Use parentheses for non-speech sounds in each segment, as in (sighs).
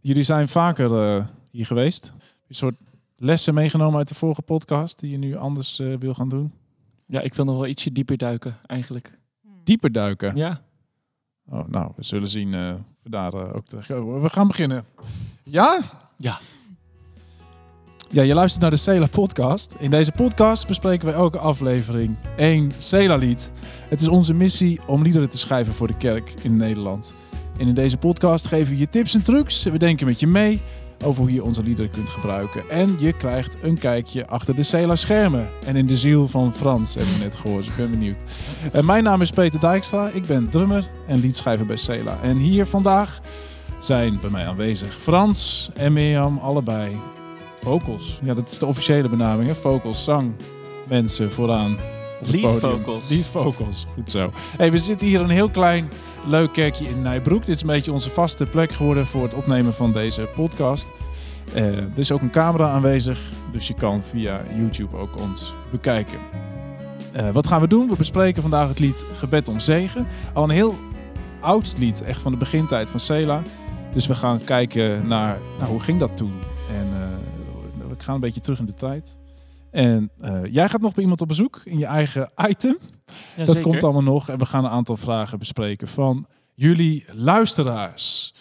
Jullie zijn vaker eh, hier geweest. Een soort lessen meegenomen uit de vorige podcast die je nu anders eh, wil gaan doen. Ja, ik wil nog wel ietsje dieper duiken, eigenlijk. Dieper duiken. Ja. Oh, nou, we zullen zien uh, we daar uh, ook terecht. Oh, we gaan beginnen. Ja? Ja. Ja, je luistert naar de Cela podcast. In deze podcast bespreken we elke aflevering één Cela lied. Het is onze missie om liederen te schrijven voor de kerk in Nederland. En in deze podcast geven we je tips en trucs. We denken met je mee over hoe je onze liederen kunt gebruiken. En je krijgt een kijkje achter de Cela schermen. En in de ziel van Frans, hebben we net gehoord. Ik ben benieuwd. En mijn naam is Peter Dijkstra. Ik ben drummer en liedschrijver bij Cela. En hier vandaag zijn bij mij aanwezig Frans en Mirjam, allebei vocals. Ja, dat is de officiële benaming, hè? Vocals, zang, mensen vooraan. Lead vocals. Lead vocals, goed zo. Hey, we zitten hier in een heel klein, leuk kerkje in Nijbroek. Dit is een beetje onze vaste plek geworden voor het opnemen van deze podcast. Uh, er is ook een camera aanwezig, dus je kan via YouTube ook ons bekijken. Uh, wat gaan we doen? We bespreken vandaag het lied Gebed om Zegen. Al een heel oud lied, echt van de begintijd van Sela. Dus we gaan kijken naar, nou, hoe ging dat toen? En uh, we gaan een beetje terug in de tijd. En uh, jij gaat nog bij iemand op bezoek in je eigen item. Ja, dat zeker. komt allemaal nog. En we gaan een aantal vragen bespreken van jullie luisteraars.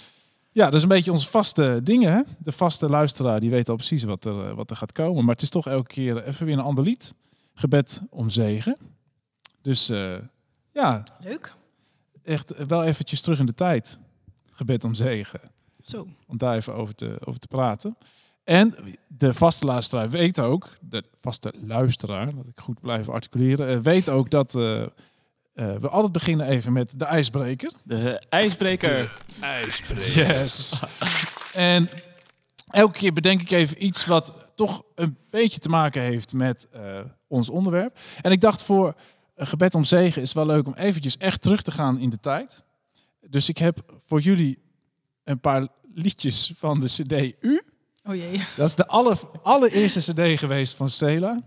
Ja, dat is een beetje onze vaste dingen. Hè? De vaste luisteraar die weet al precies wat er, wat er gaat komen. Maar het is toch elke keer even weer een ander lied. Gebed om zegen. Dus uh, ja. Leuk. Echt wel eventjes terug in de tijd. Gebed om zegen. Zo. Om daar even over te, over te praten. En de vaste luisteraar weet ook, de vaste luisteraar, dat ik goed blijf articuleren, weet ook dat uh, uh, we altijd beginnen even met de ijsbreker. De ijsbreker. De ijsbreker. Yes. en elke keer bedenk ik even iets wat toch een beetje te maken heeft met uh, ons onderwerp. En ik dacht voor een gebed om zegen is wel leuk om eventjes echt terug te gaan in de tijd. Dus ik heb voor jullie een paar liedjes van de CD U. Oh jee. Dat is de aller, allereerste CD geweest van Stela.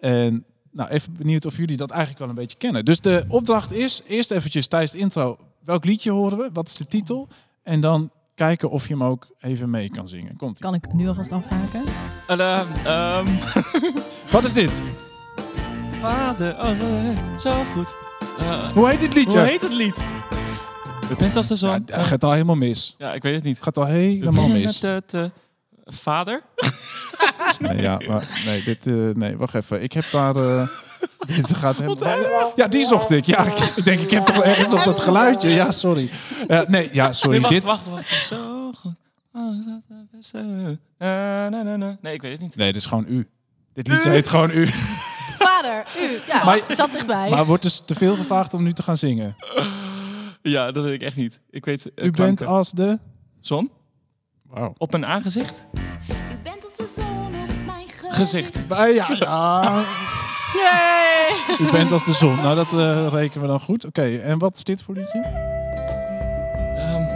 En nou, even benieuwd of jullie dat eigenlijk wel een beetje kennen. Dus de opdracht is eerst eventjes tijdens de intro welk liedje horen we, wat is de titel, en dan kijken of je hem ook even mee kan zingen. Komt Kan ik nu alvast afhaken? Uh, um. (laughs) wat is dit? Vader, oh, zo goed. Uh, hoe heet dit liedje? Hoe heet het lied? U bent als de zon. Ja, het gaat al helemaal mis. Ja, ik weet het niet. Het gaat al helemaal (laughs) mis. Vader? nee, ja, maar, nee, dit, uh, nee, wacht even. Ik heb daar. Uh, dit gaat helemaal. Ja, die zocht ik. Ja, ik, ik, denk, ik heb toch ergens nog dat geluidje. Ja, sorry. Uh, nee, ja, sorry. Nee, wacht, dit... wacht, wacht. Zo goed. Nee, ik weet het niet. Nee, dit is gewoon u. Dit liedje heet gewoon u. Vader, u. Ja, maar, zat dichtbij. Maar wordt dus te veel gevraagd om nu te gaan zingen? Ja, dat weet ik echt niet. Ik weet, u bent als de zon. Wow. Op mijn aangezicht. U bent als de zon op mijn gezicht. Ja, ja. Yay! U bent als de zon. Nou, dat uh, rekenen we dan goed. Oké, okay, en wat is dit voor liedje? Um.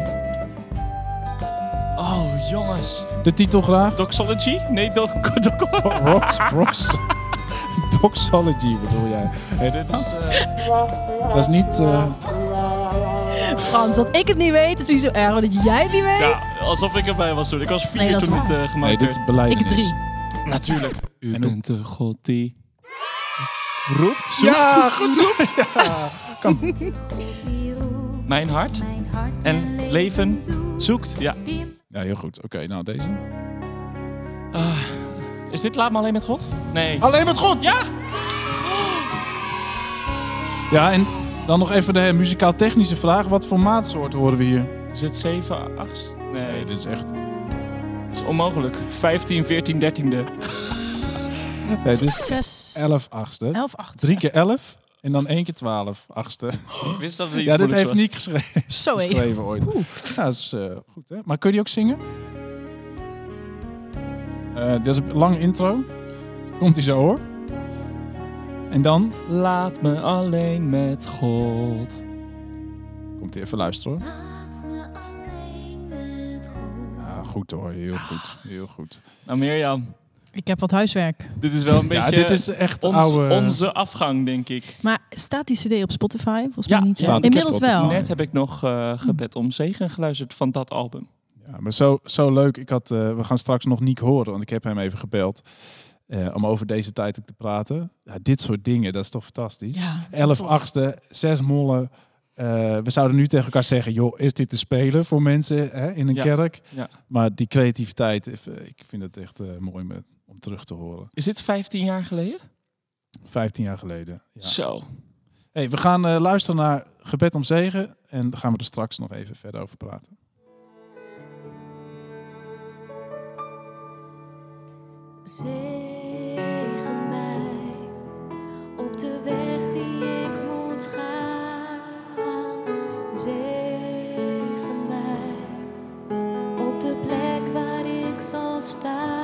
Oh, jongens. De titel graag? Doxology? Nee, do (laughs) do Rocks, rocks. Doxology bedoel jij? Hey, dit is, uh, dat is niet... Uh... Frans, dat ik het niet weet, is niet zo erg dat jij het niet weet. Ja, alsof ik erbij was toen. Ik was vier nee, toen het uh, gemaakt nee, dit is beleidenis. Ik drie. Natuurlijk. U en bent de God die roept, zoekt. (laughs) Ja, goed zoekt. ja. Kan. Mijn hart en leven zoekt. Ja. Ja, heel goed. Oké, okay, nou deze. Uh, is dit Laat me alleen met God? Nee. Alleen met God? Ja! Ja, en dan nog even de muzikaal-technische vraag. Wat voor maatsoort horen we hier? Is het 7, 8? Nee, nee dit is echt... Het is onmogelijk. 15, 14, 13e. nee, dit is 6, 11 achtste. 11 achtste. 3 keer 11 en dan 1 keer 12 achtste. Ik wist dat het iets Ja, dit heeft was. Niek geschreven, Zo geschreven ooit. Oeh. Ja, dat is uh, goed hè. Maar kun je die ook zingen? Uh, dat is een lange intro. Komt hij zo hoor. En dan? Laat me alleen met God. Komt hij even luisteren hoor. Laat me alleen met God. Ja, goed hoor. Heel goed. Heel goed. Nou Mirjam, Ik heb wat huiswerk. dit is wel een beetje Ja, dit is echt ons, oude... onze afgang, denk ik. Maar staat die cd op Spotify? Volgens Ja, mij niet. Inmiddels Spotify. wel. Net heb ik nog uh, gebed om zegen geluisterd van dat album. Ja, maar zo, zo leuk. Ik had, eh, we gaan straks nog Niek horen, want ik heb hem even gebeld. Eh, om over deze tijd ook te praten. Ja, dit soort dingen, dat is toch fantastisch. Ja, 11 tof. achtste, 6 mollen. Eh, we zouden nu tegen elkaar zeggen, joh, is dit te spelen voor mensen hè, in een Ja. kerk? Ja. Maar die creativiteit, eh, ik vind het echt mooi met, om terug te horen. Is dit 15 jaar geleden? 15 jaar geleden. Ja. Zo. Hey, we gaan eh, luisteren naar Gebed om Zegen en dan gaan we er straks nog even verder over praten. De weg die ik moet gaan. Zegen mij op de plek waar ik zal staan.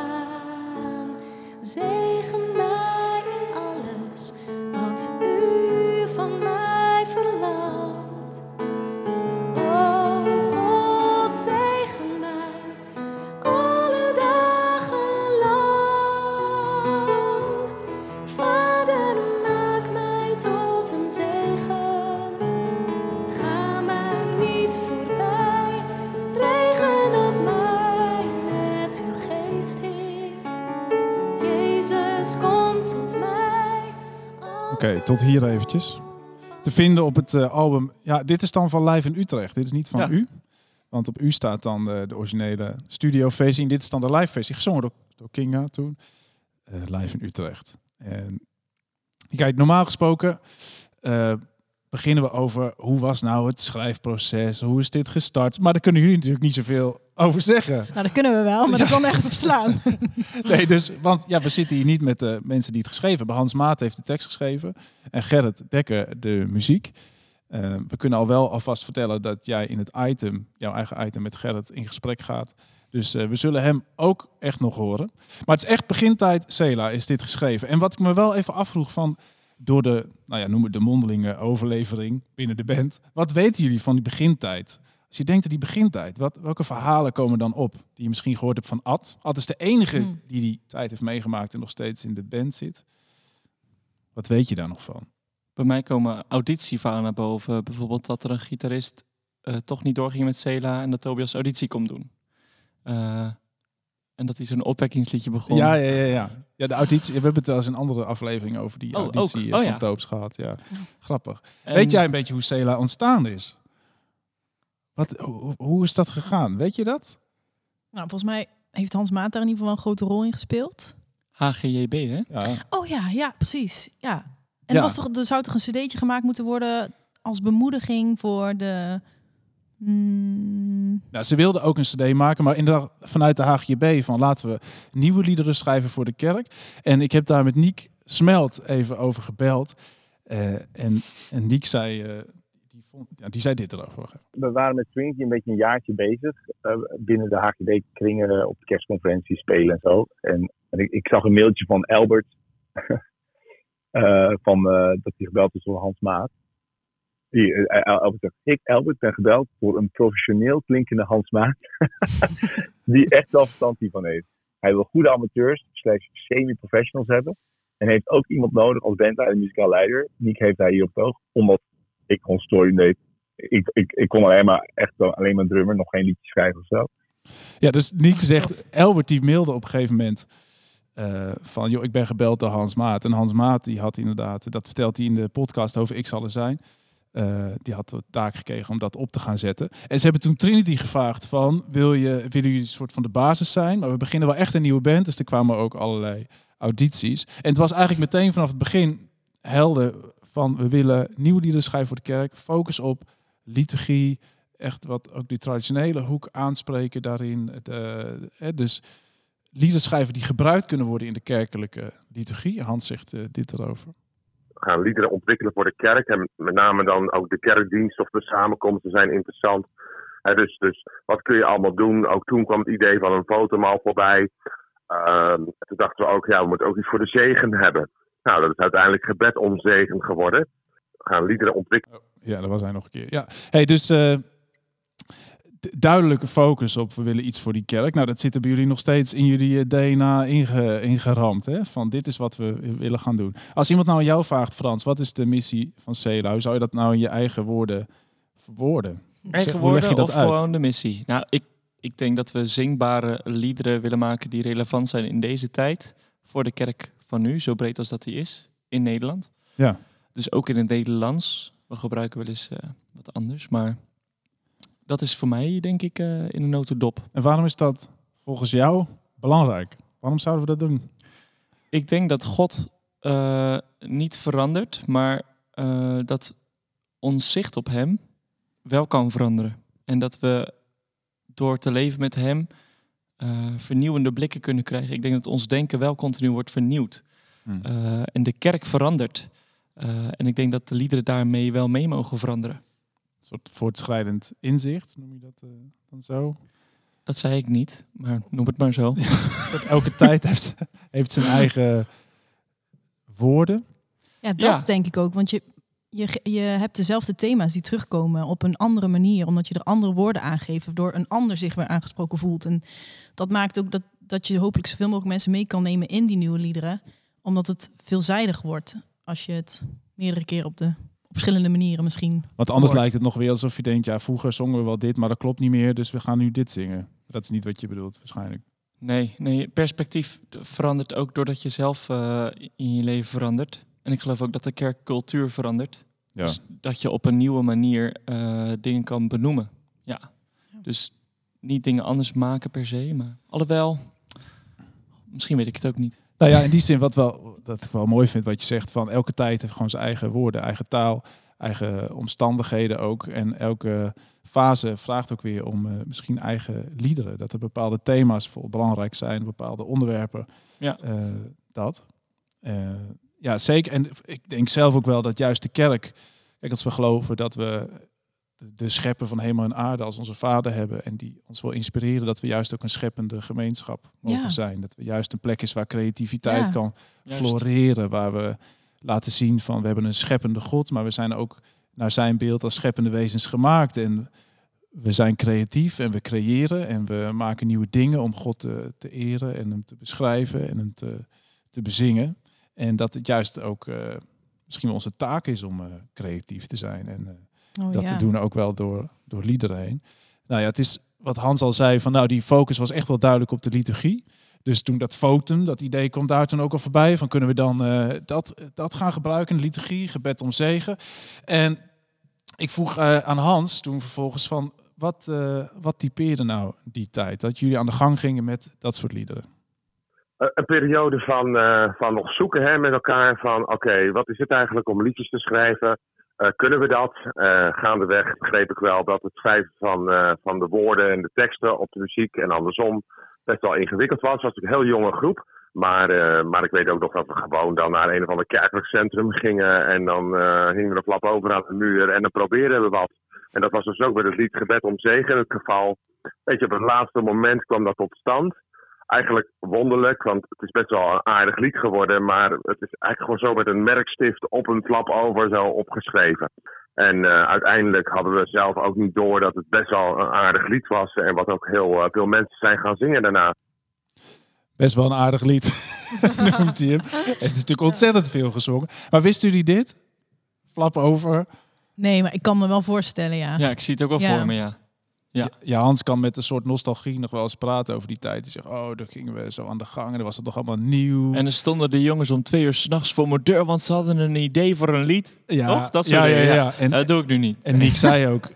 Oké, tot hier eventjes. Te vinden op het eh, album. Ja, dit is dan van Live in Utrecht. Dit is niet van Ja. u. Want op u staat dan eh, de originele studioversie. En dit is dan de live versie. Gezongen door, door Kinga toen. Eh, live in Utrecht. En kijk, normaal gesproken eh, beginnen we over hoe was nou het schrijfproces? Hoe is dit gestart? Maar daar kunnen jullie natuurlijk niet zoveel over zeggen. Nou, dat kunnen we wel, maar dat kan nergens op slaan. (laughs) Nee, dus, want ja, we zitten hier niet met de mensen die het geschreven hebben. Hans Maat heeft de tekst geschreven en Gerrit Dekker de muziek. Eh, we kunnen al wel alvast vertellen dat jij in het item, jouw eigen item met Gerrit, in gesprek gaat. Dus eh, we zullen hem ook echt nog horen. Maar het is echt begintijd Cela is dit geschreven. En wat ik me wel even afvroeg van, door de, nou ja, noem het de mondelinge overlevering binnen de band. Wat weten jullie van die begintijd? Als je denkt aan die begintijd, wat, welke verhalen komen dan op? Die je misschien gehoord hebt van Ad. Ad is de enige Hmm. die die tijd heeft meegemaakt en nog steeds in de band zit. Wat weet je daar nog van? Bij mij komen auditieverhalen naar boven. Bijvoorbeeld dat er een gitarist eh, toch niet doorging met Cela en dat Tobias auditie komt doen. Eh, en dat hij zo'n opwekkingsliedje begon. Ja, ja, ja, ja. Ja, de auditie. We hebben het wel eens in een andere aflevering over die Oh, auditie eh, Oh, van ja. Toops gehad. Ja, (laughs) grappig. En- Weet jij een beetje hoe Cela ontstaan is? Wat, hoe, hoe is dat gegaan? Weet je dat? Nou, volgens mij heeft Hans Maat daar in ieder geval wel een grote rol in gespeeld. HGJB, hè? Ja. Oh ja, ja, precies. Ja. En Ja. er, was toch, er zou toch een cd'tje gemaakt moeten worden als bemoediging voor de... Hmm, Nou, ze wilden ook een cd maken, maar inderdaad vanuit de HGB van laten we nieuwe liederen schrijven voor de kerk. En ik heb daar met Niek Smelt even over gebeld. Eh, en, en Niek zei, eh, die, die zei dit erover. we waren met Swingy een beetje een jaartje bezig. eh, binnen de HGB-kringen op de kerstconferentie spelen en zo. En, en ik, ik zag een mailtje van Albert. (laughs) eh, van, eh, dat hij gebeld is door Hans Maat. Die, Al- Albert zegt, ik Albert ben gebeld door een professioneel klinkende Hans Maat. (laughs) die echt wel verstand hiervan heeft. Hij wil goede amateurs slash semi-professionals hebben. En heeft ook iemand nodig als bandleider, muzikaal leider. Niek heeft hij hier op het oog. Ik gewoon story deed ik, ik, ik kon alleen maar echt alleen maar drummer, nog geen liedje schrijven of zo. Ja, dus Niek zegt, Albert die mailde op een gegeven moment eh, van, joh, ik ben gebeld door Hans Maat. En Hans Maat die had inderdaad, dat vertelt hij in de podcast over Ik zal er zijn. eh, die had de taak gekregen om dat op te gaan zetten. En ze hebben toen Trinity gevraagd van, wil je, willen jullie een soort van de basis zijn? Maar we beginnen wel echt een nieuwe band, dus er kwamen ook allerlei audities. En het was eigenlijk meteen vanaf het begin helder van, we willen nieuwe liederen schrijven voor de kerk. Focus op liturgie, echt wat ook die traditionele hoek aanspreken daarin. Het, eh, eh, dus liederen schrijven die gebruikt kunnen worden in de kerkelijke liturgie. Hans zegt eh, dit erover. We gaan liederen ontwikkelen voor de kerk. En met name dan ook de kerkdienst of de samenkomsten zijn interessant. Hè, dus, dus wat kun je allemaal doen? Ook toen kwam het idee van een fotomal voorbij. Ehm, toen dachten we ook, ja, we moeten ook iets voor de zegen hebben. Nou, dat is uiteindelijk gebed om zegen geworden. We gaan liederen ontwikkelen. Ja, dat was hij nog een keer. Ja, hey, dus eh, duidelijke focus op we willen iets voor die kerk. Nou, dat zit er bij jullie nog steeds in jullie eh, DNA inge, ingeramd. Hè? Van dit is wat we willen gaan doen. Als iemand nou aan jou vraagt, Frans, wat is de missie van Cela? Hoe zou je dat nou in je eigen woorden verwoorden? Eigen woorden dat of uit? gewoon de missie? Nou, ik, ik denk dat we zingbare liederen willen maken die relevant zijn in deze tijd. Voor de kerk van nu, zo breed als dat die is, in Nederland. Ja. Dus ook in het Nederlands. We gebruiken wel eens eh, wat anders, maar dat is voor mij denk ik eh, in een notendop. En waarom is dat volgens jou belangrijk? Waarom zouden we dat doen? Ik denk dat God eh, niet verandert, maar dat ons zicht op Hem wel kan veranderen. En dat we door te leven met Hem vernieuwende blikken kunnen krijgen. Ik denk dat ons denken wel continu wordt vernieuwd. Hmm. Eh, en de kerk verandert. Eh, en ik denk dat de liederen daarmee wel mee mogen veranderen. Een soort voortschrijdend inzicht, noem je dat eh, dan zo? Dat zei ik niet, maar noem het maar zo. (laughs) Dat elke tijd heeft, heeft zijn eigen woorden. Ja, dat Ja. denk ik ook. Want je, je, je hebt dezelfde thema's die terugkomen op een andere manier. Omdat je er andere woorden aangeeft. Waardoor een ander zich weer aangesproken voelt. En dat maakt ook dat, dat je hopelijk zoveel mogelijk mensen mee kan nemen in die nieuwe liederen. Omdat het veelzijdig wordt. Als je het meerdere keren op, de, op verschillende manieren misschien Want anders hoort. lijkt het nog weer alsof je denkt, ja, vroeger zongen we wel dit, maar dat klopt niet meer, dus we gaan nu dit zingen. Dat is niet wat je bedoelt, waarschijnlijk. Nee, nee, perspectief verandert ook doordat je zelf eh, in je leven verandert. En ik geloof ook dat de kerkcultuur verandert. Ja. Dus dat je op een nieuwe manier eh, dingen kan benoemen. Ja. Dus niet dingen anders maken per se, maar alhoewel, misschien weet ik het ook niet. Nou ja, in die zin, wat, wel, dat ik wel mooi vind wat je zegt, van elke tijd heeft gewoon zijn eigen woorden, eigen taal, eigen omstandigheden ook. En elke fase vraagt ook weer om eh, misschien eigen liederen. Dat er bepaalde thema's bijvoorbeeld belangrijk zijn, bepaalde onderwerpen. Ja. Eh, dat. Eh, ja, zeker. En ik denk zelf ook wel dat juist de kerk, kijk, als we geloven dat we de, schepper van hemel en aarde als onze vader hebben en die ons wil inspireren, dat we juist ook een scheppende gemeenschap mogen Ja. zijn. Dat we juist een plek is waar creativiteit Ja. kan Juist. floreren, waar we laten zien van we hebben een scheppende God, maar we zijn ook naar zijn beeld als scheppende wezens gemaakt. En we zijn creatief en we creëren en we maken nieuwe dingen om God te, te eren en hem te beschrijven en hem te, te bezingen. En dat het juist ook eh, misschien wel onze taak is om eh, creatief te zijn en eh, Oh, dat ja. te doen ook wel door, door liederen heen. Nou ja, het is wat Hans al zei, van nou die focus was echt wel duidelijk op de liturgie. Dus toen dat fotum, dat idee kwam daar toen ook al voorbij. Van kunnen we dan eh, dat, dat gaan gebruiken in de liturgie, gebed om zegen. En ik vroeg eh, aan Hans toen vervolgens van wat, eh, wat typeerde nou die tijd? Dat jullie aan de gang gingen met dat soort liederen. Een periode van, eh, van nog zoeken hè, met elkaar. Van oké, wat is het eigenlijk om liedjes te schrijven? Eh, kunnen we dat? Eh, gaandeweg begreep ik wel dat het schrijven van, eh, van de woorden en de teksten op de muziek en andersom best wel ingewikkeld was. Het was een heel jonge groep. Maar, maar ik weet ook nog dat we gewoon dan naar een of ander kerkelijk centrum gingen. En dan hingen we een flap over aan de muur en dan probeerden we wat. En dat was dus ook met het lied Gebed om Zegen het geval. Weet je, op het laatste moment kwam dat tot stand eigenlijk wonderlijk, want het is best wel een aardig lied geworden, maar het is eigenlijk gewoon zo met een merkstift op een flap over zo opgeschreven. En eh, uiteindelijk hadden we zelf ook niet door dat het best wel een aardig lied was en wat ook heel eh, veel mensen zijn gaan zingen daarna. Best wel een aardig lied, (laughs) noemt hij hem. Het is natuurlijk ontzettend veel gezongen. Maar wisten jullie dit? Flap over. Nee, maar ik kan me wel voorstellen, ja. Ja, ik zie het ook wel Ja. voor me, ja. Ja. Ja, Hans kan met een soort nostalgie nog wel eens praten over die tijd. Hij zegt, oh, daar gingen we zo aan de gang en dan was het nog allemaal nieuw. En er stonden de jongens om twee uur s'nachts voor mijn deur, want ze hadden een idee voor een lied. ja, toch? Dat soort ja, ja, ja. ja. En, Dat doe ik nu niet. en Nick zei ook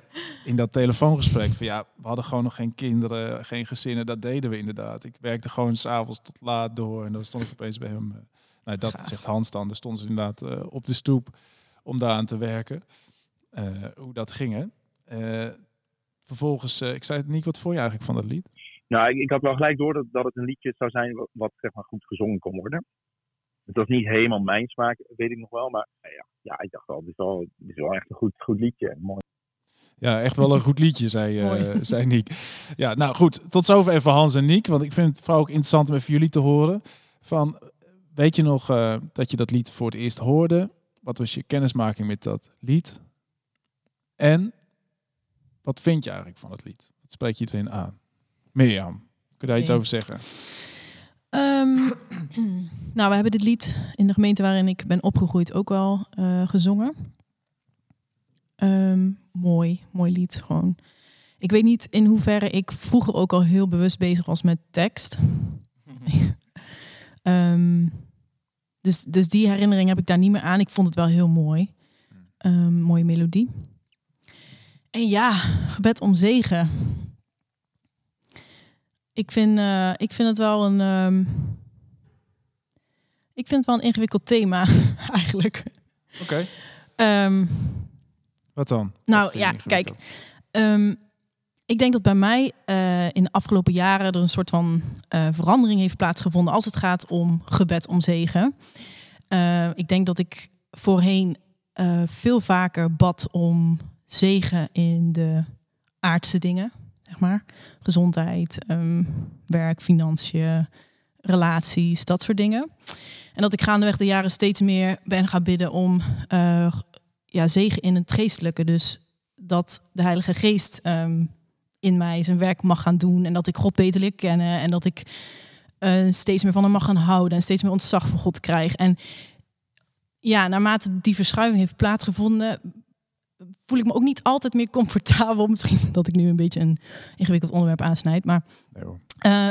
in dat telefoongesprek van ja, we hadden gewoon nog geen kinderen, geen gezinnen. Dat deden we inderdaad. Ik werkte gewoon s'avonds tot laat door en dan stond ik opeens bij hem. eh, Nou, dat Gaaf. zegt Hans dan. Dan stonden ze inderdaad eh, op de stoep om daar aan te werken. Eh, hoe dat ging, hè. Eh, vervolgens, eh, ik zei, Nick, wat vond je eigenlijk van dat lied? Nou, ik, ik had wel gelijk door dat, dat het een liedje zou zijn wat, wat zeg maar goed gezongen kon worden. Het was niet helemaal mijn smaak, weet ik nog wel. Maar eh, ja, ja ik dacht wel, dit is wel, dit is wel echt een goed, goed liedje. Mooi. Ja, echt wel een goed liedje, zei, eh (laughs) zei Niek. Ja, nou goed, tot zover even Hans en Niek. Want ik vind het vooral ook interessant om even jullie te horen. Van, weet je nog eh, dat je dat lied voor het eerst hoorde? Wat was je kennismaking met dat lied? En wat vind je eigenlijk van het lied? Wat spreek je erin aan? Mirjam, kun je daar iets over zeggen? Ehm, (clears throat) nou, we hebben dit lied in de gemeente waarin ik ben opgegroeid ook wel eh, gezongen. Ehm, mooi, mooi lied gewoon. ik weet niet in hoeverre ik vroeger ook al heel bewust bezig was met tekst. (laughs) Ehm, dus, dus die herinnering heb ik daar niet meer aan. Ik vond het wel heel mooi. Ehm, mooie melodie. En ja, gebed om zegen. Ik vind, eh, ik vind het wel een. ehm, ik vind het wel een ingewikkeld thema, (laughs) eigenlijk. Oké. Ehm, Wat dan? Nou, Wat ja, kijk. Ehm, ik denk dat bij mij eh, in de afgelopen jaren er een soort van eh, verandering heeft plaatsgevonden als het gaat om gebed om zegen. Eh, ik denk dat ik voorheen eh, veel vaker bad om zegen in de aardse dingen, zeg maar. Gezondheid, ehm, werk, financiën, relaties, dat soort dingen. En dat ik gaandeweg de jaren steeds meer ben gaan bidden om eh, ja, zegen in het geestelijke. Dus dat de Heilige Geest ehm, in mij zijn werk mag gaan doen. En dat ik God beter leer kennen. En dat ik eh, steeds meer van hem mag gaan houden. En steeds meer ontzag voor God krijg. En ja, naarmate die verschuiving heeft plaatsgevonden, voel ik me ook niet altijd meer comfortabel. (laughs) Misschien dat ik nu een beetje een ingewikkeld onderwerp aansnijd. Maar eh,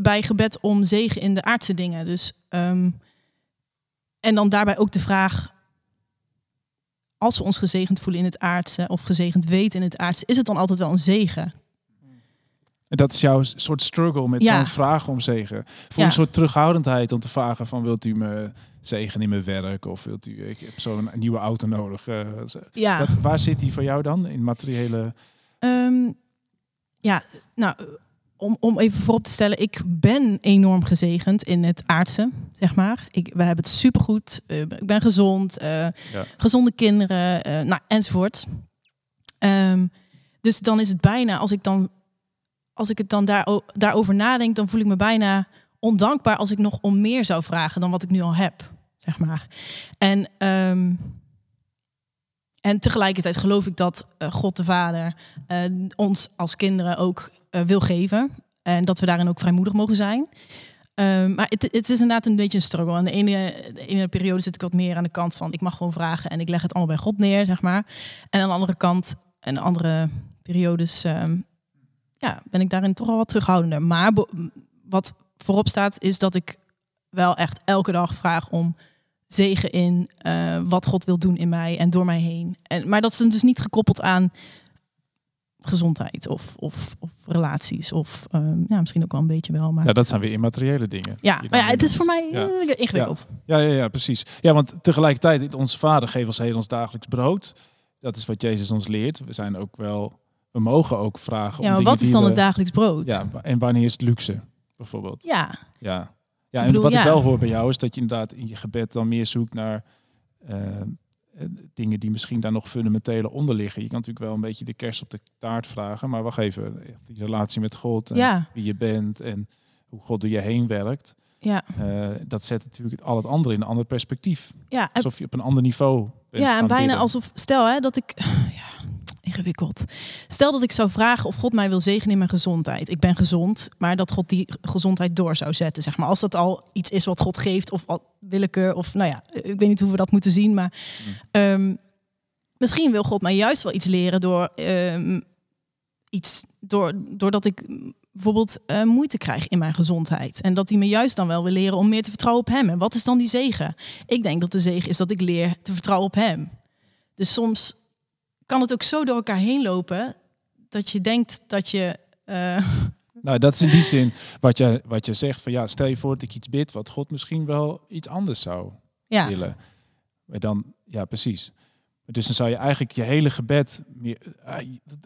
bij gebed om zegen in de aardse dingen. Dus, ehm, en dan daarbij ook de vraag: als we ons gezegend voelen in het aardse of gezegend weten in het aardse, is het dan altijd wel een zegen? En dat is jouw soort struggle met Ja. zo'n vraag om zegen. Voor Ja. een soort terughoudendheid om te vragen van wilt u me zegen in mijn werk of wilt u ik heb zo'n nieuwe auto nodig. eh, Ja, dat, waar zit die voor jou dan in materiële? Ehm, ja nou, om, om even voorop te stellen, ik ben enorm gezegend in het aardse, zeg maar. Ik, we hebben het supergoed. eh, ik ben gezond, eh, gezonde kinderen, eh, nou, enzovoort. Ehm, dus dan is het bijna, als ik dan, als ik het dan daar, daarover nadenk, dan voel ik me bijna ondankbaar als ik nog om meer zou vragen dan wat ik nu al heb, zeg maar. En ehm, en tegelijkertijd geloof ik dat eh, God de Vader eh, ons als kinderen ook eh, wil geven. En dat we daarin ook vrijmoedig mogen zijn. Ehm, maar het, het is inderdaad een beetje een struggle. Aan de ene, de ene periode zit ik wat meer aan de kant van ik mag gewoon vragen en ik leg het allemaal bij God neer, zeg maar. En aan de andere kant, en andere periodes, ehm, ja, ben ik daarin toch al wat terughoudender. Maar wat voorop staat, is dat ik wel echt elke dag vraag om zegen in eh, wat God wil doen in mij en door mij heen. En, maar dat is dus niet gekoppeld aan gezondheid of, of, of relaties. Of ehm, ja, misschien ook wel een beetje wel. Maar Ja, dat zijn weer immateriële dingen. ja, maar ja, het is voor mij Ja. eh, ingewikkeld. Ja, ja, ja, precies. Ja, want tegelijkertijd, onze vader geeft ons heel ons dagelijks brood. Dat is wat Jezus ons leert. We zijn ook wel, we mogen ook vragen. om Ja, maar wat is dan we- het dagelijks brood? Ja, en wanneer is het luxe, bijvoorbeeld? Ja, Ja. Ja, en bedoel, wat ik wel hoor bij jou is dat je inderdaad in je gebed dan meer zoekt naar eh, eh, dingen die misschien daar nog fundamentele onder liggen. Je kan natuurlijk wel een beetje de kerst op de taart vragen, maar wacht even, die relatie met God en ja, wie je bent en hoe God door je heen werkt. ja. eh, dat zet natuurlijk al het andere in een ander perspectief. ja. En, Alsof je op een ander niveau ja, en bijna bidden. alsof, stel hè, dat ik, (sighs) ja, ingewikkeld. Stel dat ik zou vragen of God mij wil zegenen in mijn gezondheid. Ik ben gezond, maar dat God die gezondheid door zou zetten, zeg maar. Als dat al iets is wat God geeft of wat willekeur of, nou ja, ik weet niet hoe we dat moeten zien, maar ehm, misschien wil God mij juist wel iets leren door ehm, iets, door, doordat ik bijvoorbeeld eh, moeite krijg in mijn gezondheid. En dat hij me juist dan wel wil leren om meer te vertrouwen op hem. En wat is dan die zegen? Ik denk dat de zegen is dat ik leer te vertrouwen op hem. Dus soms kan het ook zo door elkaar heen lopen dat je denkt dat je. eh, (laughs) Nou, dat is in die zin wat je, wat je zegt van ja, stel je voor dat ik iets bid wat God misschien wel iets anders zou ja, willen. Maar dan, ja, precies. Dus dan zou je eigenlijk je hele gebed meer. eh,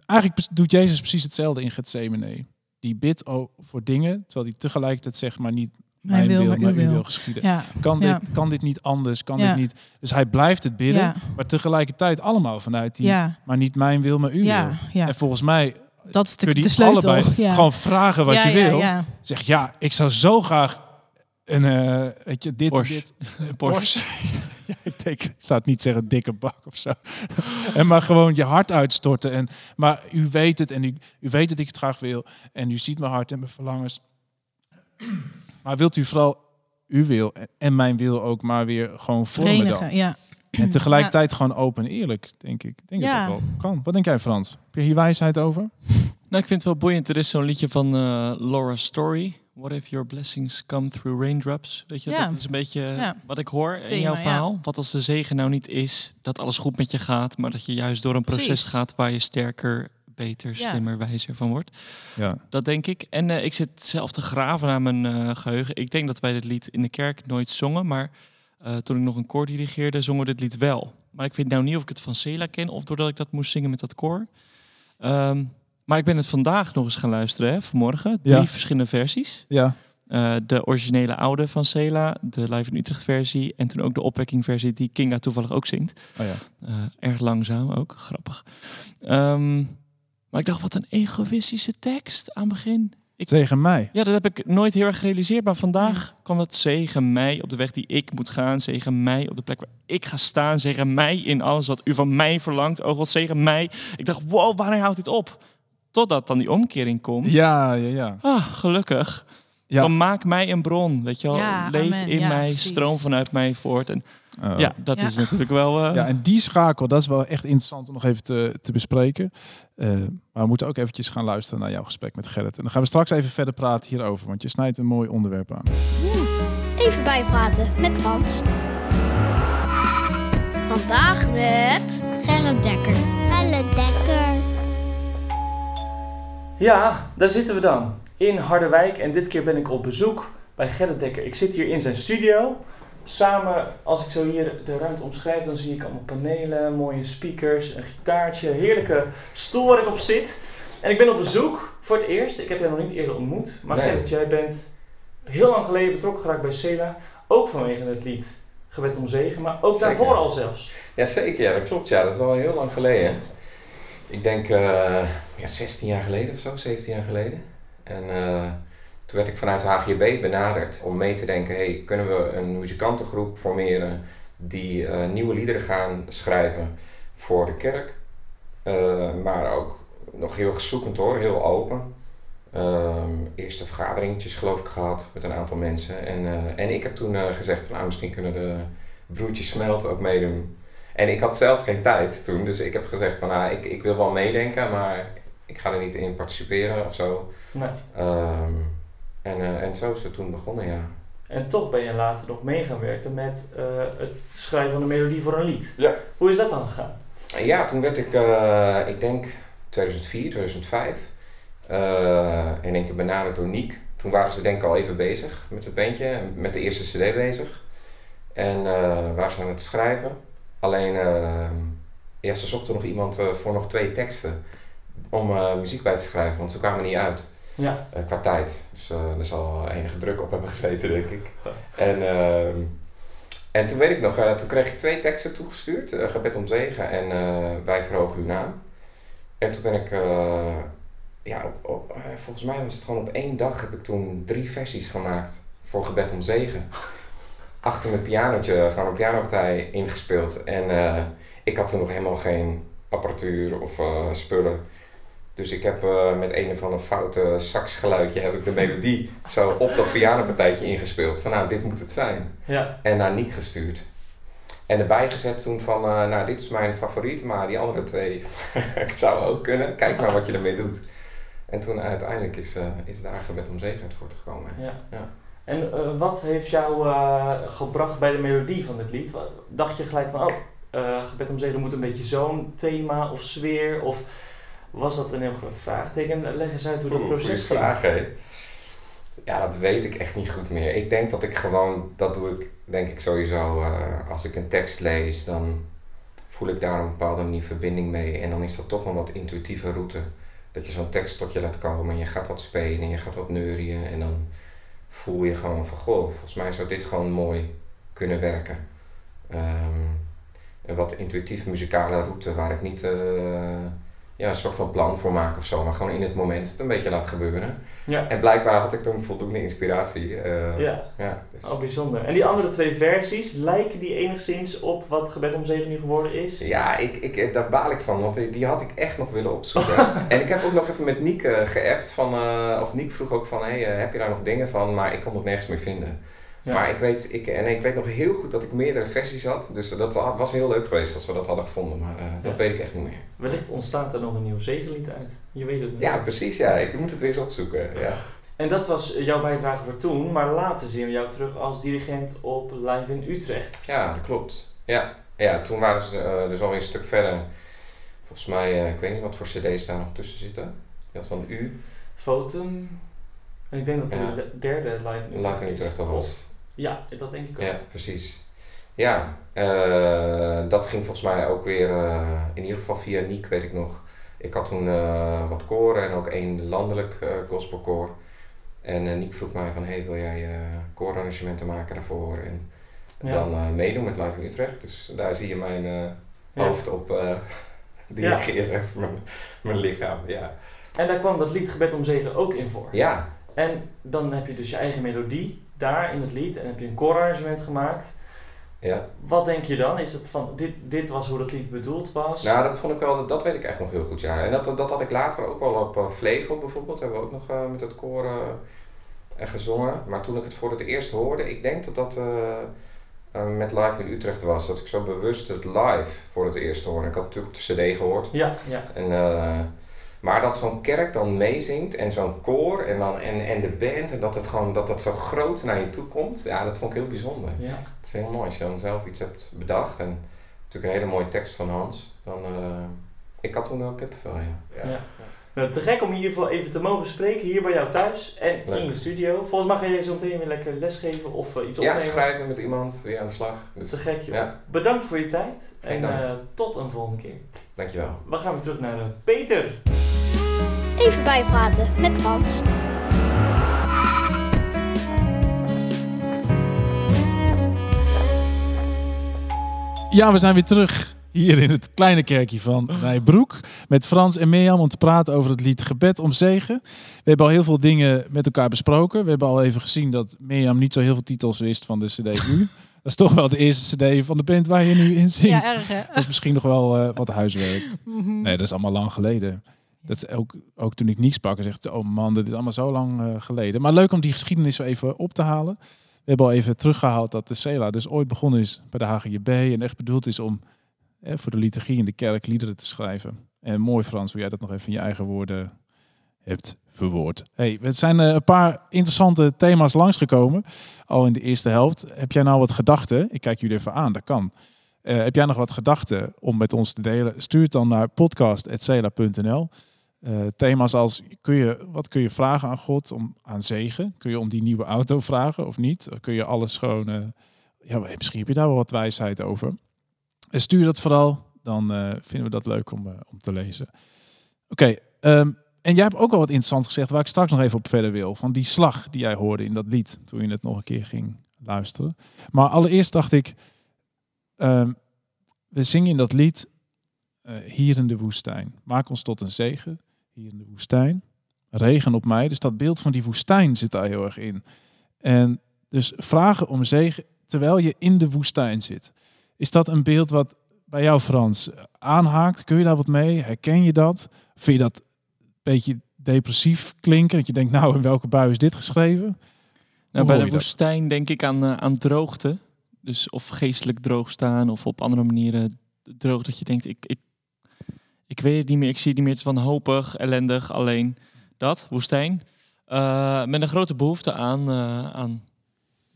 Eigenlijk doet Jezus precies hetzelfde in Gethsemane. Die bidt voor dingen, terwijl hij tegelijkertijd zegt, maar niet mijn wil, maar uw wil geschieden. Ja, Kan, Ja. dit, kan dit niet anders? Kan Ja. dit niet? Dus hij blijft het bidden, ja, maar tegelijkertijd allemaal vanuit die, ja, maar niet mijn wil, maar uw wil. En volgens mij Dat is kun de, je de die sleutel. allebei ja. gewoon vragen wat ja, je ja, wil. Ja, Zeg ja, ik zou zo graag een, eh weet je, dit, Porsche. dit, (laughs) een Porsche. (laughs) ja, ik denk, ik zou het niet zeggen dikke bak of zo. (laughs) en maar gewoon je hart uitstorten. En, maar u weet het en u, u weet dat ik het graag wil. En u ziet mijn hart en mijn verlangens. Maar wilt u vooral uw wil en- mijn wil ook maar weer gewoon vormen dan? verenigen. Ja. En tegelijkertijd gewoon open en eerlijk, denk ik. Ik denk Ja. dat dat wel kan. Wat denk jij Frans? Heb je hier wijsheid over? Nou, ik vind het wel boeiend. Er is zo'n liedje van eh, Laura Story. What if your blessings come through raindrops? Weet je, Ja. dat is een beetje Ja. wat ik hoor in jouw ja. verhaal. Wat als de zegen nou niet is dat alles goed met je gaat, maar dat je juist door een proces Precies. gaat waar je sterker, beter, Ja. slimmer, wijzer van wordt. Ja. Dat denk ik. En eh, ik zit zelf te graven naar mijn eh, geheugen. Ik denk dat wij dit lied in de kerk nooit zongen, maar eh, toen ik nog een koor dirigeerde, zongen we dit lied wel. Maar ik weet nou niet of ik het van Sela ken of doordat ik dat moest zingen met dat koor. Ehm, maar ik ben het vandaag nog eens gaan luisteren, hè, vanmorgen. Drie Ja. verschillende versies. Ja. Eh, de originele oude van Sela, de Live in Utrecht versie en toen ook de opwekking versie die Kinga toevallig ook zingt. Oh ja. Eh, erg langzaam ook, grappig. Ehm, maar ik dacht, wat een egoïstische tekst aan het begin. Ik- Tegen mij. Ja, dat heb ik nooit heel erg gerealiseerd. Maar vandaag kwam het zegen mij op de weg die ik moet gaan. Zegen mij op de plek waar ik ga staan. Zegen mij in alles wat u van mij verlangt. Oh God, zegen mij. Ik dacht, wow, wanneer houdt dit op? Totdat dan die omkering komt. Ja, ja, ja. Ah, gelukkig. Ja. Dan maak mij een bron, weet je wel. Ja, Leef amen. in Ja, mij, precies. stroom vanuit mij voort. En Oh. ja, dat Ja. is natuurlijk wel... eh, Ja, en die schakel, dat is wel echt interessant om nog even te, te bespreken. Eh, maar we moeten ook eventjes gaan luisteren naar jouw gesprek met Gerrit. En dan gaan we straks even verder praten hierover, want je snijdt een mooi onderwerp aan. Even bijpraten met Frans. Vandaag met Gerrit Dekker. Gerrit Dekker. Ja, daar zitten we dan. In Harderwijk. En dit keer ben ik op bezoek bij Gerrit Dekker. Ik zit hier in zijn studio. Samen, als ik zo hier de ruimte omschrijf, dan zie ik allemaal panelen, mooie speakers, een gitaartje, heerlijke stoel waar ik op zit. En ik ben op bezoek voor het eerst. Ik heb jou nog niet eerder ontmoet. Maar Nee. Gerrit, jij bent heel lang geleden betrokken geraakt bij Sela. Ook vanwege het lied Gebed om Zegen, maar ook Zeker. daarvoor al zelfs. Jazeker, ja, dat klopt. Ja, dat is al heel lang geleden. Ik denk eh, ja, 16 jaar geleden of zo, 17 jaar geleden. En eh, toen werd ik vanuit HGB benaderd om mee te denken: hey, kunnen we een muzikantengroep formeren die eh, nieuwe liederen gaan schrijven voor de kerk? Eh, maar ook nog heel zoekend hoor, heel open. Ehm, eerste vergaderingjes geloof ik gehad met een aantal mensen. En, en ik heb toen gezegd van nou, misschien kunnen de broertjes Smelt ook meedoen. En ik had zelf geen tijd toen, dus ik heb gezegd van nou, ik, ik wil wel meedenken, maar ik ga er niet in participeren of zo. Nee. Ehm, en, eh, en zo is het toen begonnen, ja. En toch ben je later nog mee gaan werken met eh, het schrijven van een melodie voor een lied. Ja. Hoe is dat dan gegaan? Ja, toen werd ik, eh, ik denk 2004, 2005, eh, in één keer benaderd door Niek. Toen waren ze denk ik al even bezig met het bandje, met de eerste cd bezig. En waren ze aan het schrijven. Alleen, eh, ja, ze zochten nog iemand voor nog twee teksten om muziek bij te schrijven, want ze kwamen niet uit. Ja. eh, qua tijd. Dus eh er zal enige druk op hebben gezeten, denk ik. En, ehm, en toen weet ik nog, eh, toen kreeg ik twee teksten toegestuurd. Gebed om zegen en Wij verhogen uw naam. En toen ben ik, ja, op, op, volgens mij was het gewoon op één dag heb ik toen drie versies gemaakt voor Gebed om zegen. Achter mijn pianootje, gewoon een pianopartij ingespeeld. En ik had toen nog helemaal geen apparatuur of spullen. Dus ik heb eh, met een of ander foute saxgeluidje heb ik de melodie zo op dat pianopartijtje ingespeeld. Van nou, dit moet het zijn. Ja. En naar Niek gestuurd. En erbij gezet toen van, eh, nou dit is mijn favoriet, maar die andere twee (laughs) zou ook kunnen. Kijk maar wat je ermee doet. En toen uiteindelijk is, eh is daar Gebed om zegen uit voortgekomen. ja. Ja. En wat heeft jou gebracht bij de melodie van dit lied? Dacht je gelijk van, oh, Gebed om Zegen moet een beetje zo'n thema of sfeer? Of was dat een heel groot vraagteken? Leg eens uit hoe dat proces ging. vraag? Ja, dat weet ik echt niet goed meer. Ik denk dat ik gewoon, dat doe ik denk ik sowieso, eh, als ik een tekst lees, dan voel ik daar op een bepaalde manier verbinding mee. En dan is dat toch een wat intuïtieve route. Dat je zo'n tekst tot je laat komen en je gaat wat spelen en je gaat wat neurien. En dan voel je gewoon van, goh, volgens mij zou dit gewoon mooi kunnen werken. Ehm, een wat intuïtieve muzikale route waar ik niet eh, ja, een soort van plan voor maak of zo, maar gewoon in het moment het een beetje laat gebeuren. Ja. En blijkbaar had ik toen voldoende inspiratie. eh, Ja, ja, dus- oh bijzonder. En die andere twee versies, lijken die enigszins op wat Gebed om Zegen nu geworden is? Ja, ik, ik, daar baal ik van, want die, die had ik echt nog willen opzoeken. (laughs) en ik heb ook nog even met Niek eh, geappt, van, eh, of Niek vroeg ook van, hey, eh, heb je daar nog dingen van? Maar ik kon het nergens meer vinden. Ja. Maar ik weet, ik, en ik weet nog heel goed dat ik meerdere versies had. Dus dat was heel leuk geweest als we dat hadden gevonden. Maar eh, dat Ja. weet ik echt niet meer. Wellicht ontstaat er nog een nieuw zegenlied uit. Je weet het niet. Ja, precies. Ja, ik moet het weer eens opzoeken. Ja. En dat was jouw bijdrage voor toen, maar later zien we jou terug als dirigent op Live in Utrecht. Ja, dat klopt. Ja, ja toen waren ze eh, dus alweer een stuk verder. Volgens mij, eh, ik weet niet wat voor cd's daar nog tussen zitten. Je had van U, Fotum. En ik denk dat Ja. de derde Live in Utrecht Live in. Utrecht was. Ja, dat denk ik ook. Ja, precies. Ja, eh, dat ging volgens mij ook weer, eh, in ieder geval via Niek weet ik nog. Ik had toen eh, wat koren en ook één landelijk gospelkoor. En Niek vroeg mij van, hey, wil jij koorarrangementen maken daarvoor? En Ja. dan meedoen met Live in Utrecht. Dus daar zie je mijn Ja. hoofd op (laughs) dirigeren van mijn, mijn lichaam. Ja. En daar kwam dat lied Gebed om Zegen ook in voor. ja, En dan heb je dus je eigen melodie daar in het lied en heb je een koorarrangement gemaakt. ja. Wat denk je dan? Is het van, dit, dit was hoe dat lied bedoeld was? Nou, dat vond ik wel, dat, weet ik echt nog heel goed, ja. En dat, dat had ik later ook wel op uh, Flevo bijvoorbeeld, hebben we ook nog eh, met het koor eh, gezongen. Maar toen ik het voor het eerst hoorde, ik denk dat dat met Live in Utrecht was. Dat ik zo bewust het live voor het eerst hoorde. Ik had natuurlijk op de cd gehoord. Ja, ja. En, maar dat zo'n kerk dan meezingt en zo'n koor en, dan, en, en de band en dat het gewoon dat dat zo groot naar je toe komt, ja, dat vond ik heel bijzonder. ja. Het is heel mooi als je dan zelf iets hebt bedacht en natuurlijk een hele mooie tekst van Hans. Dan, eh, ik had toen wel kippenvel, ja. ja. Nou, te gek om in ieder geval even te mogen spreken hier bij jou thuis en Leuk. in je studio. Volgens mij ga jij zo meteen weer lekker lesgeven of eh, iets Ja, opnemen. schrijven met iemand, weer aan de slag. Dus, Te gek joh. Ja. Bedankt voor je tijd Geen en eh, tot een volgende keer. dankjewel. We gaan weer terug naar Peter. Even bijpraten met Frans. Ja, we zijn weer terug hier in het kleine kerkje van Nijbroek. Met Frans en Mirjam om te praten over het lied Gebed om Zegen. We hebben al heel veel dingen met elkaar besproken. We hebben al even gezien dat Mirjam niet zo heel veel titels wist van de CD nu. (laughs) Dat is toch wel de eerste CD van de band waar je nu in zingt. Ja, erg hè? Dat is misschien nog wel eh, wat huiswerk. Mhm. Nee, dat is allemaal lang geleden. Dat is ook, ook toen ik niets sprak en zegt, oh man, dit is allemaal zo lang eh, geleden. Maar leuk om die geschiedenis even op te halen. We hebben al even teruggehaald dat de Cela dus ooit begonnen is bij de HGB en echt bedoeld is om eh, voor de liturgie in de kerk liederen te schrijven. En mooi Frans, hoe jij dat nog even in je eigen woorden hebt verwoord. Hey, het zijn eh, een paar interessante thema's langsgekomen, al in de eerste helft. Heb jij nou wat gedachten? Ik kijk jullie even aan, dat kan. Heb jij nog wat gedachten om met ons te delen? Stuur het dan naar podcast.cela.nl. Eh, thema's als, kun je, wat kun je vragen aan God om, aan zegen? Kun je om die nieuwe auto vragen of niet? Kun je alles gewoon... eh, ja, misschien heb je daar wel wat wijsheid over. En stuur dat vooral, dan eh, vinden we dat leuk om, eh, om te lezen. Oké, ehm, en jij hebt ook al wat interessant gezegd... waar ik straks nog even op verder wil. Van die slag die jij hoorde in dat lied... toen je het nog een keer ging luisteren. Maar allereerst dacht ik... ehm, we zingen in dat lied... eh, hier in de woestijn. Maak ons tot een zegen hier in de woestijn. Regen op mij. Dus dat beeld van die woestijn zit daar heel erg in. En dus vragen om zegen terwijl je in de woestijn zit. Is dat een beeld wat bij jou, Frans, aanhaakt? Kun je daar wat mee? Herken je dat? Vind je dat een beetje depressief klinken? Dat je denkt, nou, in welke bui is dit geschreven? Nou, bij de dat? woestijn denk ik aan, eh, aan droogte. Dus of geestelijk droog staan of op andere manieren droog dat je denkt, ik, ik, ik weet het niet meer, ik zie het niet meer, het is wanhopig, ellendig, alleen dat, woestijn. Eh, met een grote behoefte aan, eh, aan